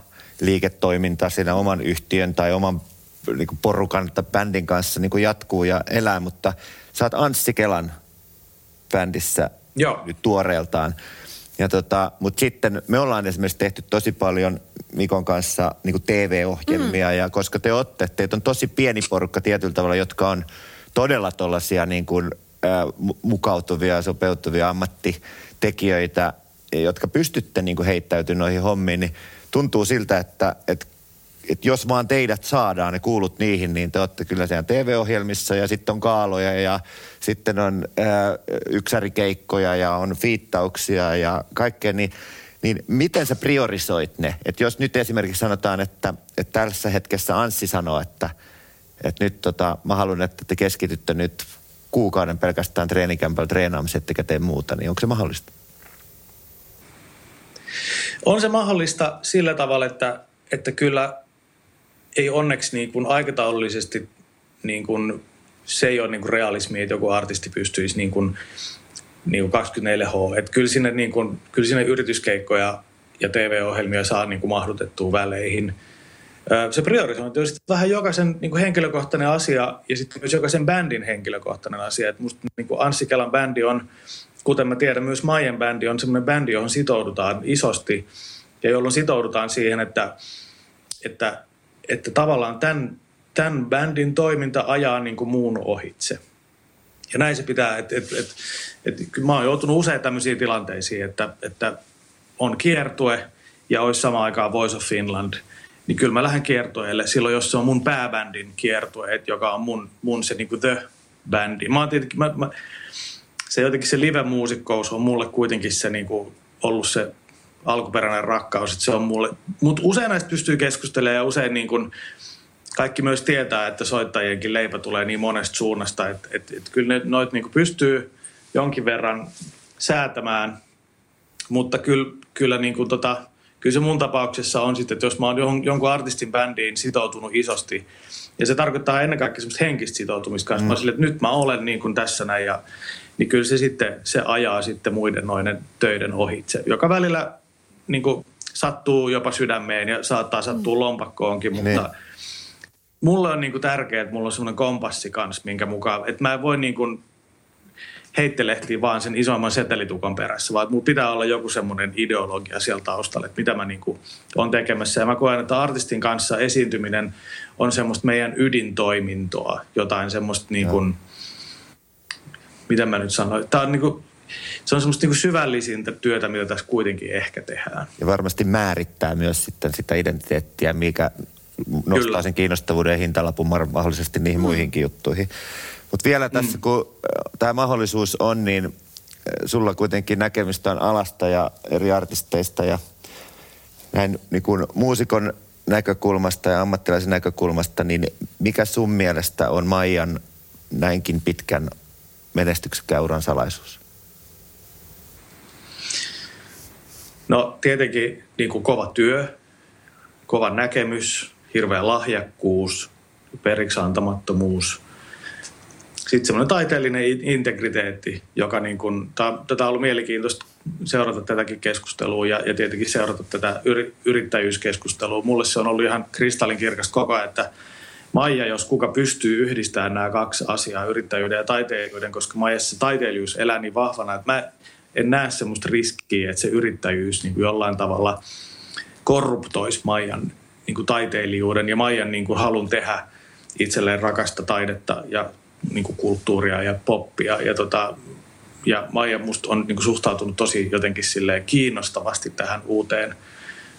liiketoiminta siinä oman yhtiön tai oman niin kuin porukan tai bändin kanssa niin kuin jatkuu ja elää, mutta sä oot Anssi Kelan bändissä Joo. nyt tuoreeltaan. Ja tota, mutta sitten me ollaan esimerkiksi tehty tosi paljon Mikon kanssa niin kuin TV-ohjelmia mm. ja koska te olette, teitä on tosi pieni porukka tietyllä tavalla, jotka on todella tuollaisia niin kuin mukautuvia ja sopeutuvia ammattitekijöitä, jotka pystytte niin heittäytymään noihin hommiin, niin tuntuu siltä, että, että, että jos vaan teidät saadaan, ne kuulut niihin, niin te olette kyllä siellä TV-ohjelmissa ja sitten on kaaloja ja sitten on ää, yksärikeikkoja ja on fiittauksia ja kaikkea, niin niin miten sä priorisoit ne? Että jos nyt esimerkiksi sanotaan, että, että tässä hetkessä Anssi sanoo, että, että nyt tota, mä haluan, että te keskitytte nyt kuukauden pelkästään treenikämpällä treenaamiseen, ettekä tee muuta, niin onko se mahdollista? On se mahdollista sillä tavalla, että, että kyllä ei onneksi niin kuin aikataulullisesti niin kuin, se ei ole niin kuin realismi, että joku artisti pystyisi niin kuin, niin kuin 24H. Että kyllä sinne, niin kuin, kyllä sinne yrityskeikkoja ja TV-ohjelmia saa niin kuin mahdutettua väleihin – se priorisointi on sitten vähän jokaisen niin kuin henkilökohtainen asia ja sitten myös jokaisen bändin henkilökohtainen asia. Et musta niin kuin Anssi Kelan bändi on, kuten mä tiedän, myös Maien bändi on semmoinen bändi, johon sitoudutaan isosti ja jolloin sitoudutaan siihen, että, että, että tavallaan tämän, tämän bändin toiminta ajaa niin kuin muun ohitse. Ja näin se pitää, että et, et, et, et, mä oon joutunut usein tämmöisiin tilanteisiin, että, että on kiertue ja olisi samaan aikaan Voice of Finland – niin kyllä mä lähden kiertoeelle silloin, jos se on mun pääbändin kiertue, joka on mun, mun se niin kuin the bändi. Mä, tietenkin, mä, mä, se jotenkin se live-muusikkous on mulle kuitenkin se niin kuin ollut se alkuperäinen rakkaus, että se on mulle, mutta usein näistä pystyy keskustelemaan ja usein niin kuin, kaikki myös tietää, että soittajienkin leipä tulee niin monesta suunnasta, että, että, että kyllä ne, noit niin pystyy jonkin verran säätämään, mutta kyllä, kyllä, niin kuin tota, kyllä se mun tapauksessa on sitten, että jos mä oon jonkun artistin bändiin sitoutunut isosti, ja se tarkoittaa ennen kaikkea semmoista henkistä sitoutumista kanssa. Mm. Mä sille, että nyt mä olen niin kuin tässä näin, ja, niin kyllä se sitten se ajaa sitten muiden noiden töiden ohitse, joka välillä niin kuin sattuu jopa sydämeen ja saattaa sattua lompakkoonkin, mutta niin mulle on niin kuin tärkeää, että mulla on semmoinen kompassi kanssa, minkä mukaan, että mä en voi niin kuin heittelehtiä vaan sen isomman setelitukon perässä, vaan mulla pitää olla joku semmoinen ideologia siellä taustalla, että mitä mä niin kuin on tekemässä. Ja mä koen, että artistin kanssa esiintyminen on semmoista meidän ydintoimintoa, jotain semmoista niin kuin, mitä mä nyt sanoin, tämä on niin kuin, se on semmoista niin syvällisintä työtä, mitä tässä kuitenkin ehkä tehdään. Ja varmasti määrittää myös sitten sitä identiteettiä, mikä nostaa Kyllä. sen kiinnostavuuden ja hintalapun mahdollisesti niihin mm. muihinkin juttuihin. Mutta vielä tässä, mm. kun tämä mahdollisuus on, niin sulla kuitenkin näkemystä on alasta ja eri artisteista ja näin niin kuin muusikon näkökulmasta ja ammattilaisen näkökulmasta, niin mikä sun mielestä on Maijan näinkin pitkän menestyksekkään uran salaisuus? No tietenkin niin kuin kova työ, kova näkemys, hirveä lahjakkuus, periksi antamattomuus. Sitten semmoinen taiteellinen integriteetti, joka niin kuin, tätä on ollut mielenkiintoista seurata tätäkin keskustelua ja, ja tietenkin seurata tätä yri, yrittäjyyskeskustelua. Mulle se on ollut ihan kristallinkirkas koko ajan, että Maija, jos kuka pystyy yhdistämään nämä kaksi asiaa, yrittäjyyden ja taiteilijuuden, koska Maijassa taiteilijuus elää niin vahvana, että mä en näe semmoista riskiä, että se yrittäjyys niin kuin jollain tavalla korruptoisi Maijan niin kuin taiteilijuuden ja Maijan niin kuin halun tehdä itselleen rakasta taidetta ja niin kuin kulttuuria ja poppia. Ja, tota, ja Maija musta on niin kuin suhtautunut tosi jotenkin kiinnostavasti tähän uuteen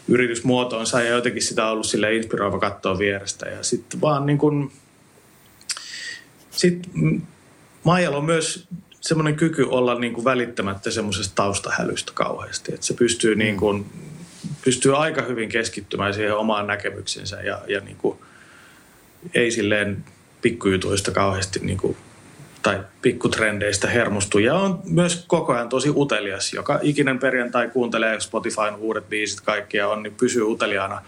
yritysmuotoonsa ja jotenkin sitä on ollut sille inspiroiva katsoa vierestä. Ja sitten vaan niin kuin, sit Maijalla on myös semmoinen kyky olla niin kuin välittämättä semmoisesta taustahälystä kauheasti. Että se pystyy niin kuin pystyy aika hyvin keskittymään siihen omaan näkemyksensä ja, ja niin kuin, ei silleen pikkujutuista kauheasti niin kuin, tai pikkutrendeistä hermostu. Ja on myös koko ajan tosi utelias. Joka ikinen perjantai kuuntelee Spotifyn uudet biisit kaikkia on, niin pysyy uteliaana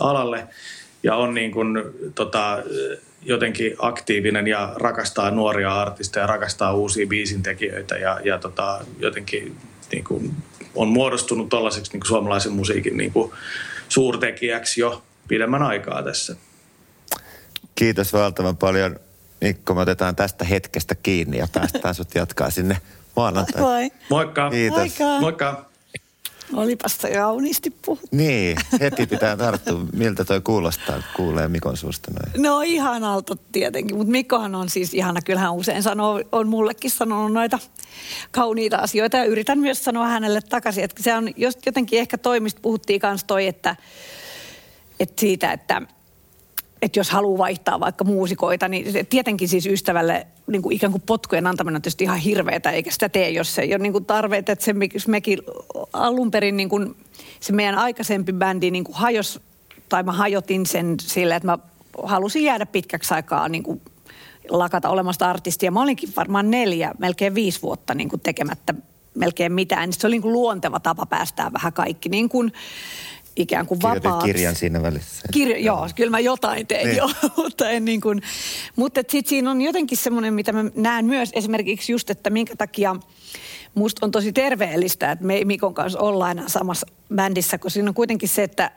alalle. Ja on niin kuin, tota, jotenkin aktiivinen ja rakastaa nuoria artisteja, rakastaa uusia biisintekijöitä ja, ja tota, jotenkin niin kuin on muodostunut tällaiseksi niin suomalaisen musiikin niin kuin suurtekijäksi jo pidemmän aikaa tässä. Kiitos valtavan paljon. Mikko, me otetaan tästä hetkestä kiinni ja päästään sut jatkaa sinne maanantai. Moikka. Kiitos. Moikka. Moikka. Olipas se kauniisti puhuttu. Niin, heti pitää tarttua. Miltä toi kuulostaa, kuulee Mikon suusta noin? No ihanalta tietenkin, mutta Mikkohan on siis ihana. Kyllähän usein sanoo, on mullekin sanonut noita kauniita asioita ja yritän myös sanoa hänelle takaisin. Että se on jotenkin ehkä toimista puhuttiin kanssa toi, että, että siitä, että – että jos haluaa vaihtaa vaikka muusikoita, niin tietenkin siis ystävälle niin kuin ikään kuin potkujen antaminen on tietysti ihan hirveätä, eikä sitä tee, jos se ei ole niin kuin tarveet, että se mekin alun perin niin kuin, se meidän aikaisempi bändi niin kuin hajos, tai mä hajotin sen sille, että mä halusin jäädä pitkäksi aikaa niin kuin lakata olemasta artistia. Mä olinkin varmaan neljä, melkein viisi vuotta niin kuin tekemättä melkein mitään. Se oli niin kuin luonteva tapa päästää vähän kaikki niin kuin ikään kuin vapaaksi. kirjan siinä välissä. Kir- joo, kyllä mä jotain tein niin. jo, mutta en niin kuin, mutta sitten siinä on jotenkin semmoinen, mitä mä näen myös esimerkiksi just, että minkä takia musta on tosi terveellistä, että me Mikon kanssa ollaan enää samassa bändissä, kun siinä on kuitenkin se, että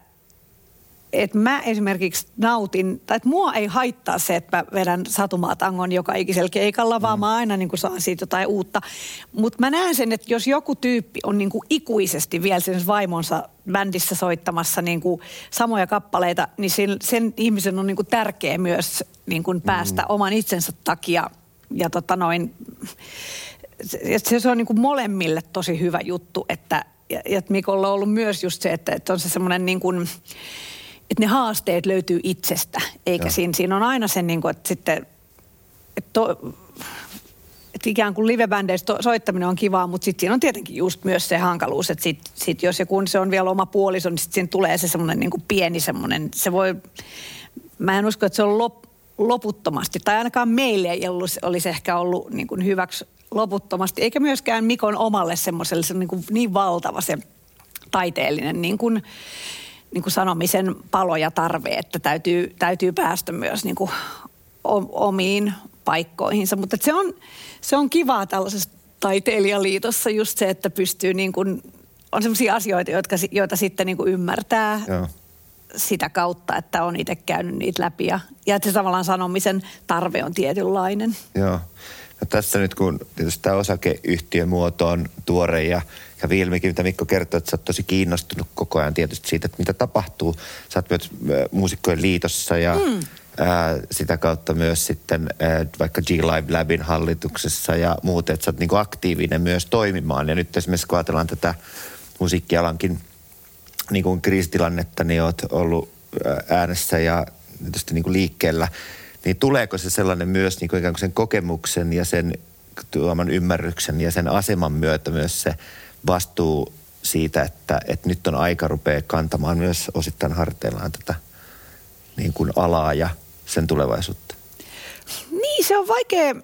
että mä esimerkiksi nautin, tai että mua ei haittaa se, että mä vedän satumaatangon joka ikisellä keikalla, vaan mm. mä aina niin kuin saan siitä jotain uutta. Mutta mä näen sen, että jos joku tyyppi on niin kuin ikuisesti vielä sen vaimonsa bändissä soittamassa niin kuin samoja kappaleita, niin sen, sen ihmisen on niin kuin tärkeä myös niin kuin päästä mm. oman itsensä takia. Ja tota noin, se, se on niin kuin molemmille tosi hyvä juttu, että ja, ja Mikolla on ollut myös just se, että, että on se semmoinen niin kuin, että ne haasteet löytyy itsestä, eikä siinä, siinä on aina se, niin kuin, että sitten, että, to, että ikään kuin livebändeistä soittaminen on kivaa, mutta sitten siinä on tietenkin just myös se hankaluus, että sit, sit jos ja kun se on vielä oma puoliso, niin sitten siinä tulee se semmoinen niin pieni semmoinen, se voi, mä en usko, että se on lop, loputtomasti, tai ainakaan meille ei ollut, olisi ehkä ollut niin kuin hyväksi loputtomasti, eikä myöskään Mikon omalle semmoiselle se niin, kuin niin valtava se taiteellinen niin kuin, niin kuin sanomisen palo ja tarve, että täytyy, täytyy päästä myös niin kuin omiin paikkoihinsa. Mutta se on, se on kivaa tällaisessa taiteilijaliitossa just se, että pystyy niin kuin, on sellaisia asioita, jotka, joita sitten niin kuin ymmärtää Joo. sitä kautta, että on itse käynyt niitä läpi. Ja, ja että se tavallaan sanomisen tarve on tietynlainen. Joo. No tässä nyt kun tietysti tämä osakeyhtiömuoto on tuore ja kävi ilmikin, mitä Mikko kertoi, että sä oot tosi kiinnostunut koko ajan tietysti siitä, että mitä tapahtuu. Sä oot myös muusikkojen liitossa ja mm. ää, sitä kautta myös sitten ää, vaikka G-Live Labin hallituksessa ja muuten, että sä oot niinku aktiivinen myös toimimaan. Ja nyt esimerkiksi kun ajatellaan tätä musiikkialankin niin kuin kriisitilannetta, niin oot ollut äänessä ja tietysti niin kuin liikkeellä – niin tuleeko se sellainen myös niin kuin ikään kuin sen kokemuksen ja sen tuoman ymmärryksen ja sen aseman myötä myös se vastuu siitä, että, että nyt on aika rupea kantamaan myös osittain harteillaan tätä niin kuin alaa ja sen tulevaisuutta? Niin, se on vaikea.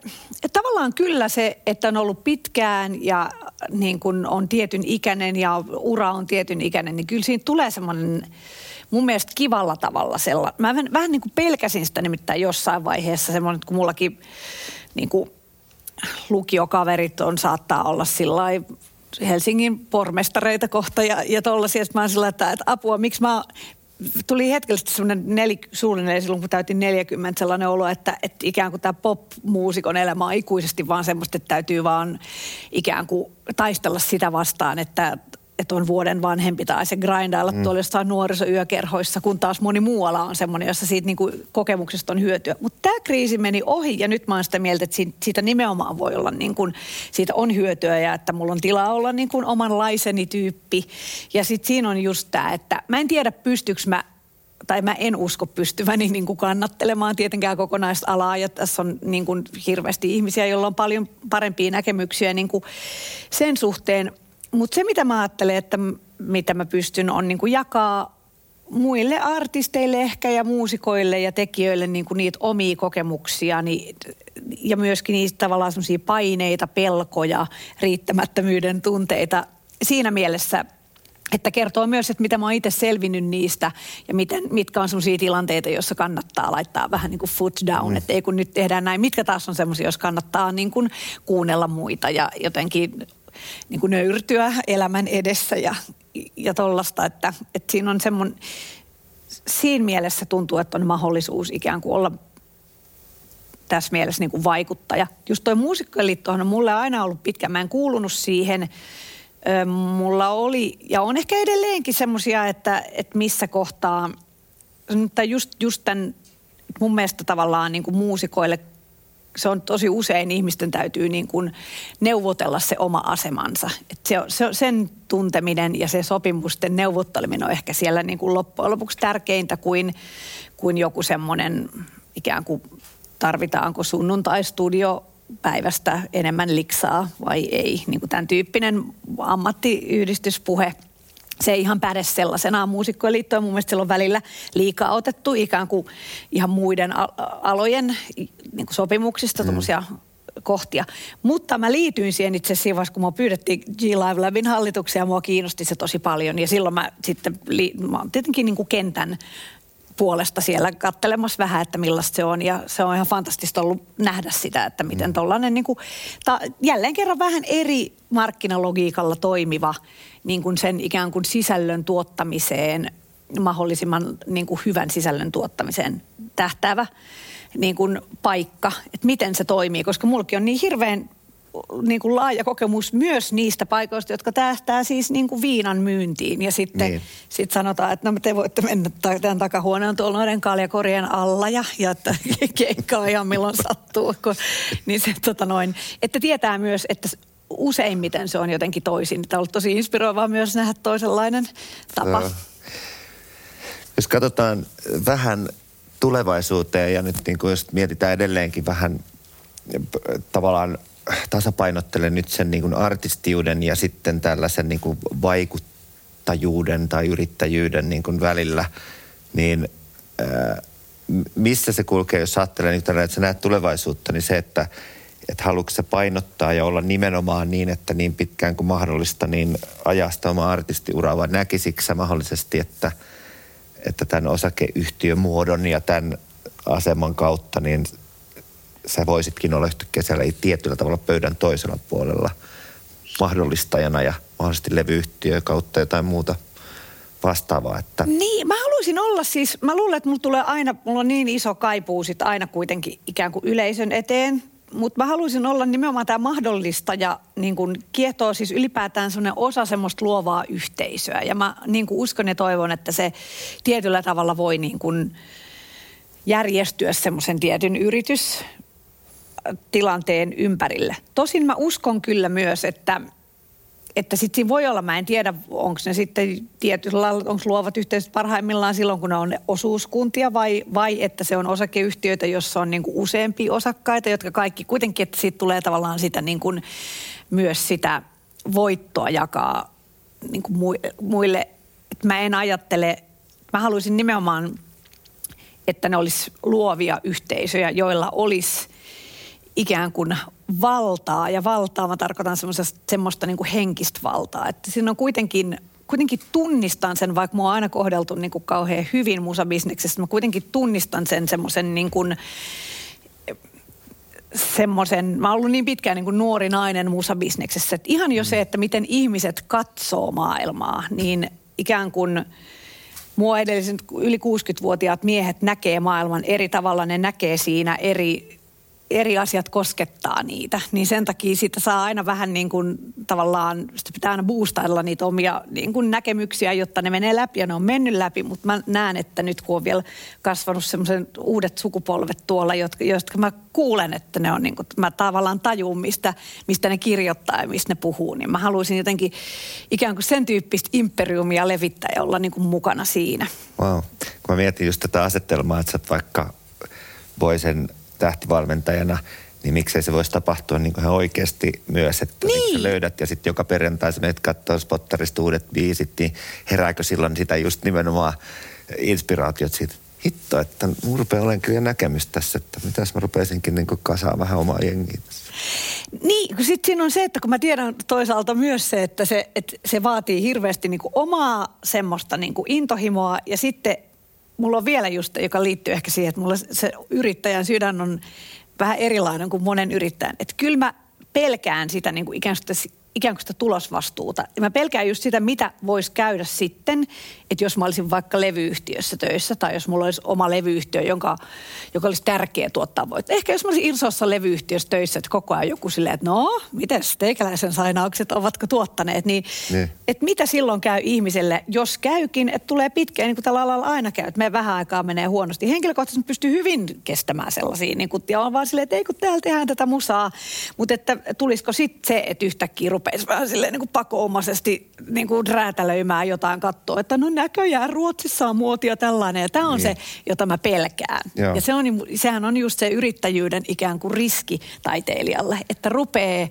Tavallaan kyllä se, että on ollut pitkään ja niin kuin on tietyn ikäinen ja ura on tietyn ikäinen, niin kyllä siinä tulee semmoinen mun mielestä kivalla tavalla sellainen. Mä vähän, vähän niin kuin pelkäsin sitä nimittäin jossain vaiheessa semmoinen, kun mullakin niin kuin lukiokaverit on saattaa olla sillä Helsingin pormestareita kohta ja, ja tollaisia. Sitten mä oon sillä, että, että apua, miksi mä tuli hetkellisesti semmoinen nel, suunnilleen silloin, kun täytin 40, sellainen olo, että, että ikään kuin tämä pop-muusikon elämä on ikuisesti vaan semmoista, että täytyy vaan ikään kuin taistella sitä vastaan, että että on vuoden vanhempi tai se grindailla mm. tuolla jossain nuorisoyökerhoissa, kun taas moni muualla on semmoinen, jossa siitä niin kuin kokemuksesta on hyötyä. Mutta tämä kriisi meni ohi ja nyt mä oon sitä mieltä, että siitä nimenomaan voi olla niin kuin, siitä on hyötyä ja että mulla on tilaa olla niin kuin omanlaiseni tyyppi. Ja sitten siinä on just tämä, että mä en tiedä pystyykö mä tai mä en usko pystyväni niin kuin kannattelemaan tietenkään kokonaista alaa. Ja tässä on niin kuin hirveästi ihmisiä, joilla on paljon parempia näkemyksiä niin kuin sen suhteen – mutta se, mitä mä ajattelen, että mitä mä pystyn, on niin kuin jakaa muille artisteille ehkä ja muusikoille ja tekijöille niin kuin niitä omia kokemuksia niin, ja myöskin niistä tavallaan semmoisia paineita, pelkoja, riittämättömyyden tunteita. Siinä mielessä että kertoo myös, että mitä mä oon itse selvinnyt niistä ja miten, mitkä on sellaisia tilanteita, joissa kannattaa laittaa vähän niin kuin foot down. Mm. Että ei kun nyt tehdään näin, mitkä taas on sellaisia, jos kannattaa niin kuin kuunnella muita ja jotenkin niin kuin nöyrtyä elämän edessä ja, ja tollasta, että, että siinä on semmoinen, siinä mielessä tuntuu, että on mahdollisuus ikään kuin olla tässä mielessä niin kuin vaikuttaja. Just toi muusikkojen liittohan on mulle aina ollut pitkä. Mä en kuulunut siihen. Mulla oli, ja on ehkä edelleenkin semmoisia, että, että missä kohtaa, tai just, just tämän mun mielestä tavallaan niin kuin muusikoille – se on tosi usein ihmisten täytyy niin kuin neuvotella se oma asemansa. Et se, se, sen tunteminen ja se sopimusten neuvotteleminen on ehkä siellä niin kuin loppujen lopuksi tärkeintä kuin, kuin joku semmoinen ikään kuin tarvitaanko sunnuntai-studio päivästä enemmän liksaa vai ei. Niin kuin tämän tyyppinen ammattiyhdistyspuhe – se ei ihan päde sellaisenaan. Muusikkojen liittoon mun mielestä on välillä liikaa otettu ikään kuin ihan muiden alojen niin kuin sopimuksista mm. kohtia. Mutta mä liityin siihen itse asiassa vaiheessa, kun mua pyydettiin G-Live Labin hallituksia ja mua kiinnosti se tosi paljon. Ja silloin mä sitten, mä oon tietenkin niin kuin kentän puolesta siellä kattelemassa vähän, että millaista se on. Ja se on ihan fantastista ollut nähdä sitä, että miten mm. tollainen niin kuin, ta, jälleen kerran vähän eri markkinalogiikalla toimiva niin kuin sen ikään kuin sisällön tuottamiseen, mahdollisimman niin kuin hyvän sisällön tuottamiseen tähtäävä niin kuin paikka, että miten se toimii, koska mulki on niin hirveän niin kuin laaja kokemus myös niistä paikoista, jotka tähtää siis niin kuin viinan myyntiin. Ja sitten niin. sit sanotaan, että no te voitte mennä tämän takahuoneen tuolla noiden kaljakorien alla ja, ja että keikkaa ihan milloin sattuu. Kun, niin se, tota noin, että tietää myös, että useimmiten se on jotenkin toisin. Tämä on ollut tosi inspiroivaa myös nähdä toisenlainen tapa. Joo. Jos katsotaan vähän tulevaisuuteen ja nyt niin kuin jos mietitään edelleenkin vähän tavallaan tasapainottelen nyt sen niin kuin artistiuden ja sitten tällaisen niin kuin vaikuttajuuden tai yrittäjyyden niin kuin välillä, niin ää, missä se kulkee, jos ajattelee nyt, että sä näet tulevaisuutta, niin se, että että haluatko se painottaa ja olla nimenomaan niin, että niin pitkään kuin mahdollista, niin ajaa sitä omaa artistiuraa, vai näkisikö mahdollisesti, että, että tämän osakeyhtiömuodon ja tämän aseman kautta, niin sä voisitkin olla yhtäkkiä siellä tietyllä tavalla pöydän toisella puolella mahdollistajana ja mahdollisesti levyyhtiö kautta jotain muuta vastaavaa. Että... Niin, mä haluaisin olla siis, mä luulen, että mulla tulee aina, mulla on niin iso kaipuu sit aina kuitenkin ikään kuin yleisön eteen, mutta mä haluaisin olla nimenomaan tämä mahdollista ja niin kun kietoo siis ylipäätään sellainen osa semmoista luovaa yhteisöä. Ja mä niin uskon ja toivon, että se tietyllä tavalla voi niin kun järjestyä semmoisen tietyn yritystilanteen ympärille. Tosin mä uskon kyllä myös, että että sitten siinä voi olla, mä en tiedä, onko ne sitten tietyllä onko luovat yhteisöt parhaimmillaan silloin, kun ne on osuuskuntia vai, vai että se on osakeyhtiöitä, jossa on niin kuin useampia osakkaita, jotka kaikki kuitenkin, että siitä tulee tavallaan sitä niin kuin, myös sitä voittoa jakaa niin kuin muille. Että mä en ajattele, mä haluaisin nimenomaan, että ne olisi luovia yhteisöjä, joilla olisi ikään kuin valtaa, ja valtaa mä tarkoitan semmoista niin kuin henkistä valtaa. Että siinä on kuitenkin, kuitenkin tunnistan sen, vaikka mua on aina kohdeltu niin kuin kauhean hyvin musabisneksessä, mä kuitenkin tunnistan sen semmoisen niin kuin, semmoisen, mä oon ollut niin pitkään niin kuin nuori nainen musabisneksessä, että ihan jo se, että miten ihmiset katsoo maailmaa, niin ikään kuin mua edelliset yli 60-vuotiaat miehet näkee maailman eri tavalla, ne näkee siinä eri eri asiat koskettaa niitä, niin sen takia siitä saa aina vähän niin kuin tavallaan, sitä pitää aina boostailla niitä omia niin kuin näkemyksiä, jotta ne menee läpi ja ne on mennyt läpi, mutta mä näen, että nyt kun on vielä kasvanut semmoisen uudet sukupolvet tuolla, jotka, jotka mä kuulen, että ne on niin kuin, mä tavallaan tajun, mistä, mistä ne kirjoittaa ja mistä ne puhuu, niin mä haluaisin jotenkin ikään kuin sen tyyppistä imperiumia levittää ja olla niin kuin mukana siinä. Wow. Kun mä mietin just tätä asetelmaa, että sä vaikka voi sen tähtivalmentajana, niin miksei se voisi tapahtua niin ihan oikeasti myös, että niin. sä löydät ja sitten joka perjantai sä menet katsoa spottarista uudet biisit, niin herääkö silloin sitä just nimenomaan inspiraatiot siitä, hitto, että mun rupeaa olen kyllä näkemys tässä, että mitäs mä rupeisinkin niin kasaan vähän omaa jengiä tässä. Niin, kun sitten siinä on se, että kun mä tiedän toisaalta myös se, että se, että se vaatii hirveästi niin omaa semmoista niin intohimoa ja sitten mulla on vielä just, joka liittyy ehkä siihen, että mulla se yrittäjän sydän on vähän erilainen kuin monen yrittäjän. Että kyllä mä pelkään sitä niin kuin ikään kuin ikään kuin sitä tulosvastuuta. Ja mä pelkään just sitä, mitä voisi käydä sitten, että jos mä olisin vaikka levyyhtiössä töissä tai jos mulla olisi oma levyyhtiö, jonka, joka olisi tärkeä tuottaa voit. Ehkä jos mä olisin Irsossa levyyhtiössä töissä, että koko ajan joku silleen, että no, miten teikäläisen sainaukset ovatko tuottaneet, niin, niin. että mitä silloin käy ihmiselle, jos käykin, että tulee pitkään, niin kuin tällä alalla aina käy, että me vähän aikaa menee huonosti. Henkilökohtaisesti pystyy hyvin kestämään sellaisia, niin kuin, ja on vaan silleen, että ei kun täällä tehdään tätä musaa, mutta että tulisiko sitten se, että yhtäkkiä rupesi vähän silleen niin kuin pakoomaisesti niin kuin räätälöimään jotain kattoa, että no näköjään Ruotsissa on muotia tällainen ja tämä on niin. se, jota mä pelkään. Joo. Ja se on, sehän on just se yrittäjyyden ikään kuin riski taiteilijalle, että rupeaa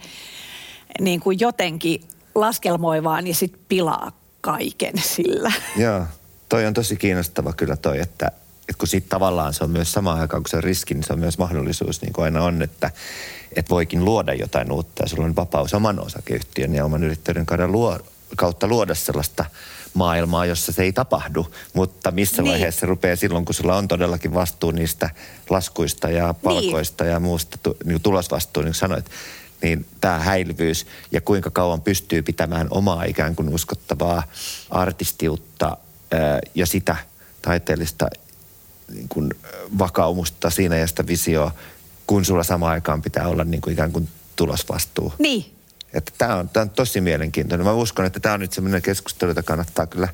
niin kuin jotenkin laskelmoivaan ja sitten pilaa kaiken sillä. Joo, toi on tosi kiinnostava kyllä toi, että, että kun sitten tavallaan se on myös samaan aikaan kun se on riski, niin se on myös mahdollisuus, niin kuin aina on, että että voikin luoda jotain uutta ja sulla on vapaus oman osakeyhtiön ja oman yrittäjyyden kautta, luo, kautta luoda sellaista maailmaa, jossa se ei tapahdu, mutta missä niin. vaiheessa se rupeaa silloin, kun sulla on todellakin vastuu niistä laskuista ja palkoista niin. ja muusta niin tulosvastuu, niin kuin sanoit, niin tämä häilyvyys ja kuinka kauan pystyy pitämään omaa ikään kuin uskottavaa artistiutta ää, ja sitä taiteellista niin kuin vakaumusta siinä ja sitä visioa kun sulla samaan aikaan pitää olla niin kuin ikään kuin tulosvastuu. Niin. Että tämä on, tämä on tosi mielenkiintoinen. Mä uskon, että tämä on nyt semmoinen keskustelu, jota kannattaa kyllä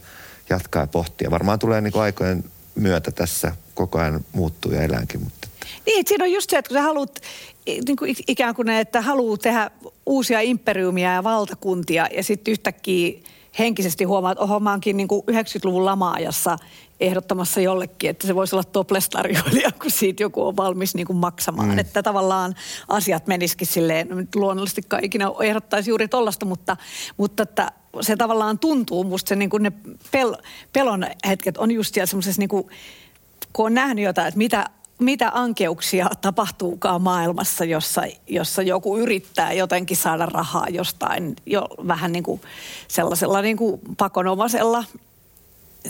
jatkaa ja pohtia. Varmaan tulee niin kuin aikojen myötä tässä koko ajan muuttuu ja eläänkin. Mutta... Niin, siinä on just se, että kun sä haluat niin kuin ikään kuin, että haluaa tehdä uusia imperiumia ja valtakuntia ja sitten yhtäkkiä henkisesti huomaat, että oho, mä oonkin niin kuin 90-luvun lama-ajassa ehdottamassa jollekin, että se voisi olla topless-tarjoilija, kun siitä joku on valmis niin kuin maksamaan. Mm. Että tavallaan asiat menisikin silleen, no nyt luonnollisesti ikinä ehdottaisi juuri tollasta, mutta, mutta että se tavallaan tuntuu, musta se niin kuin ne pel, pelon hetket on just siellä semmoisessa niin kuin, kun on nähnyt jotain, että mitä mitä ankeuksia tapahtuukaan maailmassa, jossa, jossa joku yrittää jotenkin saada rahaa jostain jo vähän niin kuin sellaisella niin kuin pakonomaisella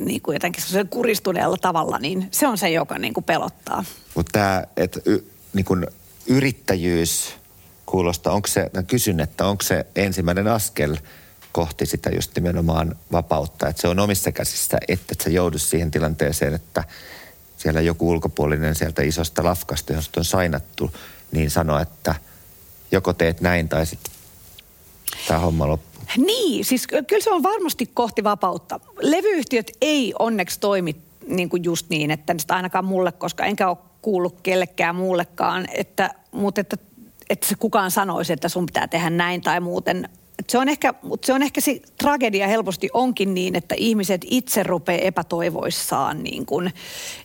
niin kuin jotenkin kuristuneella tavalla, niin se on se, joka niin kuin pelottaa. Mutta tämä, että y, niin kuin yrittäjyys kuulostaa, onko se, mä kysyn, että onko se ensimmäinen askel kohti sitä just nimenomaan vapautta, että se on omissa käsissä, että et sä joudu siihen tilanteeseen, että siellä joku ulkopuolinen sieltä isosta lafkasta, josta on sainattu, niin sanoo, että joko teet näin tai sitten tämä homma loppuu. Niin, siis kyllä se on varmasti kohti vapautta. Levyyhtiöt ei onneksi toimi niin kuin just niin, että sitä ainakaan mulle, koska enkä ole kuullut kellekään muullekaan, että, mutta että, että se kukaan sanoisi, että sun pitää tehdä näin tai muuten se on ehkä, mutta se on ehkä se tragedia helposti onkin niin, että ihmiset itse rupeaa epätoivoissaan. Niin kun,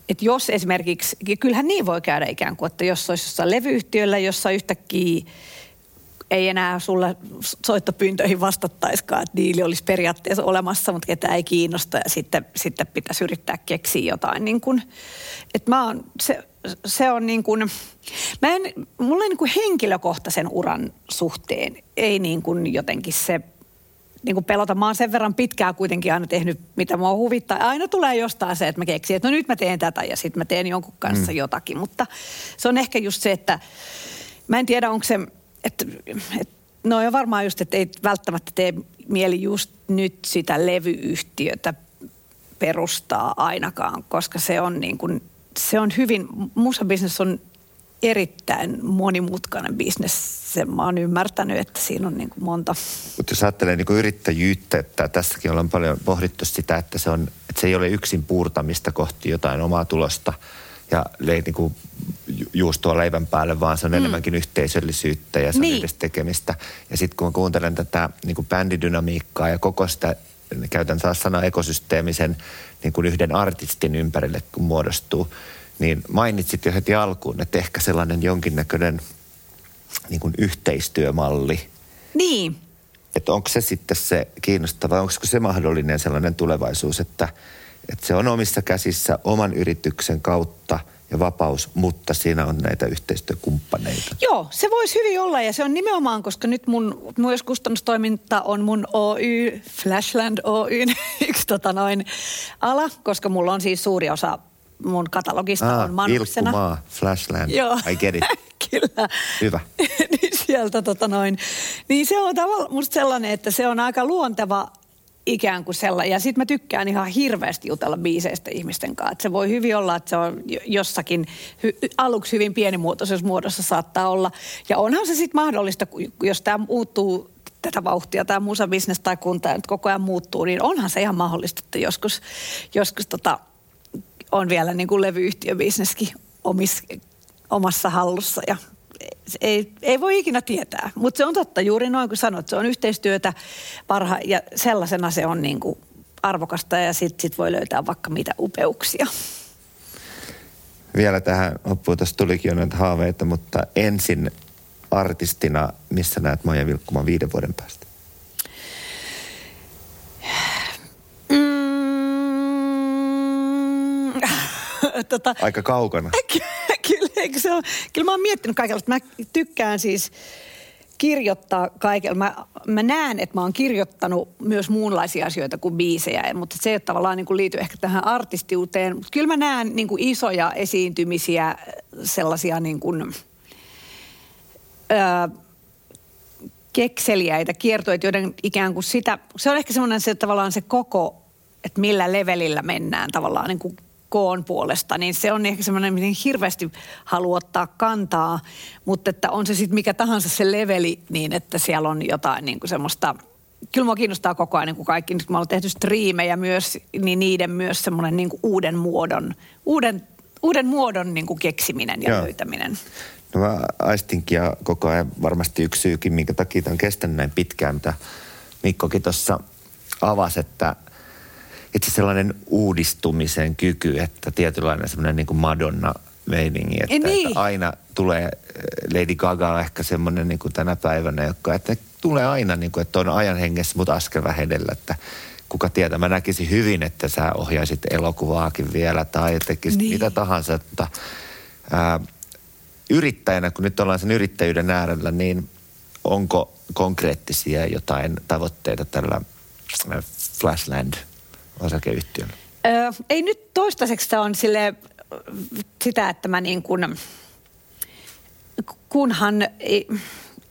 että jos esimerkiksi, kyllähän niin voi käydä ikään kuin, että jos olisi jossain levyyhtiöllä, jossa yhtäkkiä ei enää sulle soittopyyntöihin vastattaiskaan, että diili olisi periaatteessa olemassa, mutta ketä ei kiinnosta ja sitten, sitten pitäisi yrittää keksiä jotain. Niin kuin, että mä oon, se, se on niin kuin, mä en, mulla ei niin kuin henkilökohtaisen uran suhteen ei niin kuin jotenkin se niin kuin pelota. Mä oon sen verran pitkään kuitenkin aina tehnyt, mitä mua huvittaa. Aina tulee jostain se, että mä keksin, että no nyt mä teen tätä ja sitten mä teen jonkun kanssa mm. jotakin. Mutta se on ehkä just se, että mä en tiedä, onko se, että, että no on varmaan just, että ei välttämättä tee mieli just nyt sitä levyyhtiötä perustaa ainakaan, koska se on niin kuin se on hyvin, musabisnes on erittäin monimutkainen bisnes. Sen mä oon ymmärtänyt, että siinä on niin kuin monta. Mutta jos ajattelee niin kuin yrittäjyyttä, että tässäkin ollaan paljon pohdittu sitä, että se, on, että se ei ole yksin puurtamista kohti jotain omaa tulosta ja niin kuin juustoa leivän päälle, vaan se on mm. enemmänkin yhteisöllisyyttä ja se niin. tekemistä. Ja sitten kun mä kuuntelen tätä niin kuin bändidynamiikkaa ja koko sitä, käytän taas sanaa ekosysteemisen niin kuin yhden artistin ympärille, kun muodostuu, niin mainitsit jo heti alkuun, että ehkä sellainen jonkinnäköinen niin kuin yhteistyömalli. Niin. Että onko se sitten se kiinnostava, onko se mahdollinen sellainen tulevaisuus, että, että se on omissa käsissä oman yrityksen kautta – ja vapaus, mutta siinä on näitä yhteistyökumppaneita. Joo, se voisi hyvin olla ja se on nimenomaan, koska nyt mun myös kustannustoiminta on mun Oy, Flashland Oyn yksi tota noin ala, koska mulla on siis suuri osa mun katalogista ah, on Manuksena. Ilkkumaa, Flashland, Joo. I get it. Kyllä. Hyvä. niin sieltä tota noin. Niin se on tavallaan musta sellainen, että se on aika luonteva ikään kuin sellainen. Ja sitten mä tykkään ihan hirveästi jutella biiseistä ihmisten kanssa. Et se voi hyvin olla, että se on jossakin hy- aluksi hyvin pienimuotoisessa muodossa saattaa olla. Ja onhan se sitten mahdollista, jos tämä muuttuu tätä vauhtia, tämä musabisnes tai kun tämä nyt koko ajan muuttuu, niin onhan se ihan mahdollista, että joskus, joskus tota, on vielä niin kuin levyyhtiöbisneskin omis, omassa hallussa ja ei, ei voi ikinä tietää, mutta se on totta juuri noin kuin sanoit, se on yhteistyötä parha, ja sellaisena se on niin kuin arvokasta ja sitten sit voi löytää vaikka mitä upeuksia. Vielä tähän loppuun, tuossa tulikin jo näitä haaveita, mutta ensin artistina, missä näet Maija Vilkkuman viiden vuoden päästä? Mm. tota, Aika kaukana. Eikö se ole? Kyllä mä oon miettinyt kaikenlaista. Mä tykkään siis kirjoittaa kaikella. Mä, mä näen, että mä oon kirjoittanut myös muunlaisia asioita kuin biisejä, mutta se ei tavallaan niin kuin liity ehkä tähän artistiuteen. Kyllä mä näen niin kuin isoja esiintymisiä, sellaisia niin kuin, öö, kekseliäitä kiertoja, joiden ikään kuin sitä, se on ehkä semmoinen se tavallaan se koko, että millä levelillä mennään tavallaan niin kuin koon puolesta, niin se on ehkä semmoinen, mihin hirveästi haluaa ottaa kantaa, mutta että on se sitten mikä tahansa se leveli, niin että siellä on jotain niin kuin semmoista, kyllä mua kiinnostaa koko ajan niin kuin kaikki, nyt kun mä olen tehty striimejä myös, niin niiden myös semmoinen niin kuin uuden muodon, uuden, uuden muodon niin kuin keksiminen ja Joo. löytäminen. No mä aistinkin ja koko ajan varmasti yksi syykin, minkä takia tämä on kestänyt näin pitkään, mitä Mikkokin tuossa avasi, että itse sellainen uudistumisen kyky, että tietynlainen semmoinen niin kuin Madonna meiningi, että, niin. että aina tulee äh, Lady Gaga ehkä semmoinen niin kuin tänä päivänä, joka, että tulee aina niin kuin, että on ajan hengessä, mutta askel vähän edellä, että kuka tietää. Mä näkisin hyvin, että sä ohjaisit elokuvaakin vielä tai tekisit niin. mitä tahansa, että ää, yrittäjänä, kun nyt ollaan sen yrittäjyyden äärellä, niin onko konkreettisia jotain tavoitteita tällä Flashland-osakeyhtiöllä? Öö, ei nyt toistaiseksi on sille sitä, että mä niin kuin, kunhan,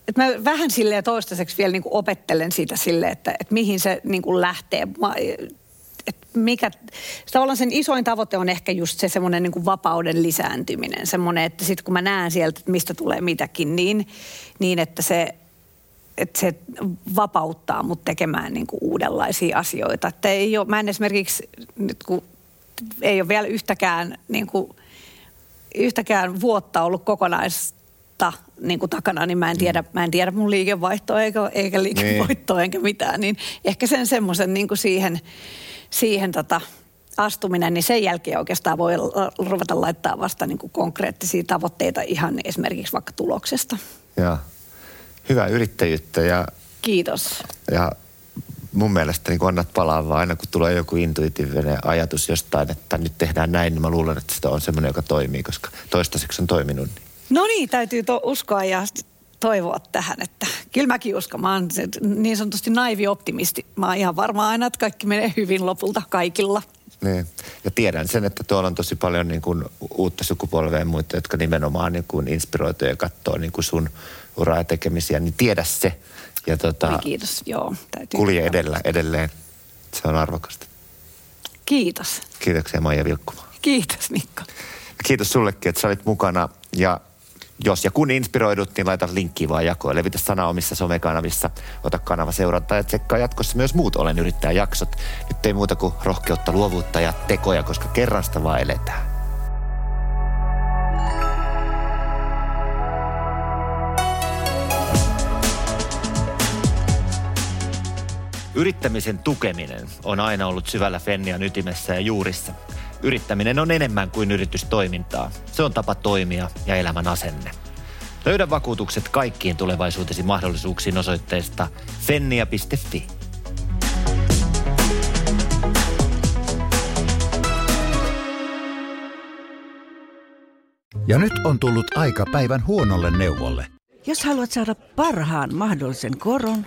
että mä vähän silleen toistaiseksi vielä niin opettelen siitä sille, että, että mihin se niin lähtee. Mä, että mikä, tavallaan sen isoin tavoite on ehkä just se semmoinen niin kuin vapauden lisääntyminen. Semmoinen, että sitten kun mä näen sieltä, että mistä tulee mitäkin, niin, niin että se, että se vapauttaa mut tekemään niin kuin uudenlaisia asioita. Että ei ole, mä en esimerkiksi nyt kun ei ole vielä yhtäkään, niin kuin, yhtäkään vuotta ollut kokonaista niin kuin takana, niin mä en tiedä, mä en tiedä mun liikevaihtoa eikä, eikä liikevoittoa niin. enkä mitään. Niin ehkä sen semmoisen niin kuin siihen, siihen tota, astuminen, niin sen jälkeen oikeastaan voi ruveta laittaa vasta niin kuin konkreettisia tavoitteita ihan esimerkiksi vaikka tuloksesta. Ja hyvää yrittäjyyttä ja... Kiitos. Ja mun mielestä niin annat palaa vaan aina, kun tulee joku intuitiivinen ajatus jostain, että nyt tehdään näin, niin mä luulen, että sitä on semmoinen, joka toimii, koska toistaiseksi on toiminut. Niin. No niin, täytyy to- uskoa ja toivoa tähän, että kyllä mäkin uskon. Mä oon niin sanotusti naivi optimisti. Mä oon ihan varma aina, että kaikki menee hyvin lopulta kaikilla. Niin. Ja tiedän sen, että tuolla on tosi paljon niin kuin uutta sukupolvea ja muita, jotka nimenomaan niin kuin inspiroituu ja katsoo niin kuin sun uraa ja tekemisiä, niin tiedä se. Ja tota, Oi, kiitos, joo. Täytyy kulje edellä edelleen. Se on arvokasta. Kiitos. Kiitoksia Maija Vilkkuma. Kiitos Mikko. Kiitos sullekin, että sä olit mukana ja jos ja kun inspiroidut, niin laita linkkiä vaan jakoon. Levitä sana omissa somekanavissa. Ota kanava seurantaa ja tsekkaa jatkossa myös muut Olen yrittäjä jaksot. Nyt ei muuta kuin rohkeutta, luovuutta ja tekoja, koska kerrasta vaan eletään. Yrittämisen tukeminen on aina ollut syvällä Fennian ytimessä ja juurissa. Yrittäminen on enemmän kuin yritystoimintaa. Se on tapa toimia ja elämän asenne. Löydä vakuutukset kaikkiin tulevaisuutesi mahdollisuuksiin osoitteesta fennia.fi. Ja nyt on tullut aika päivän huonolle neuvolle. Jos haluat saada parhaan mahdollisen koron,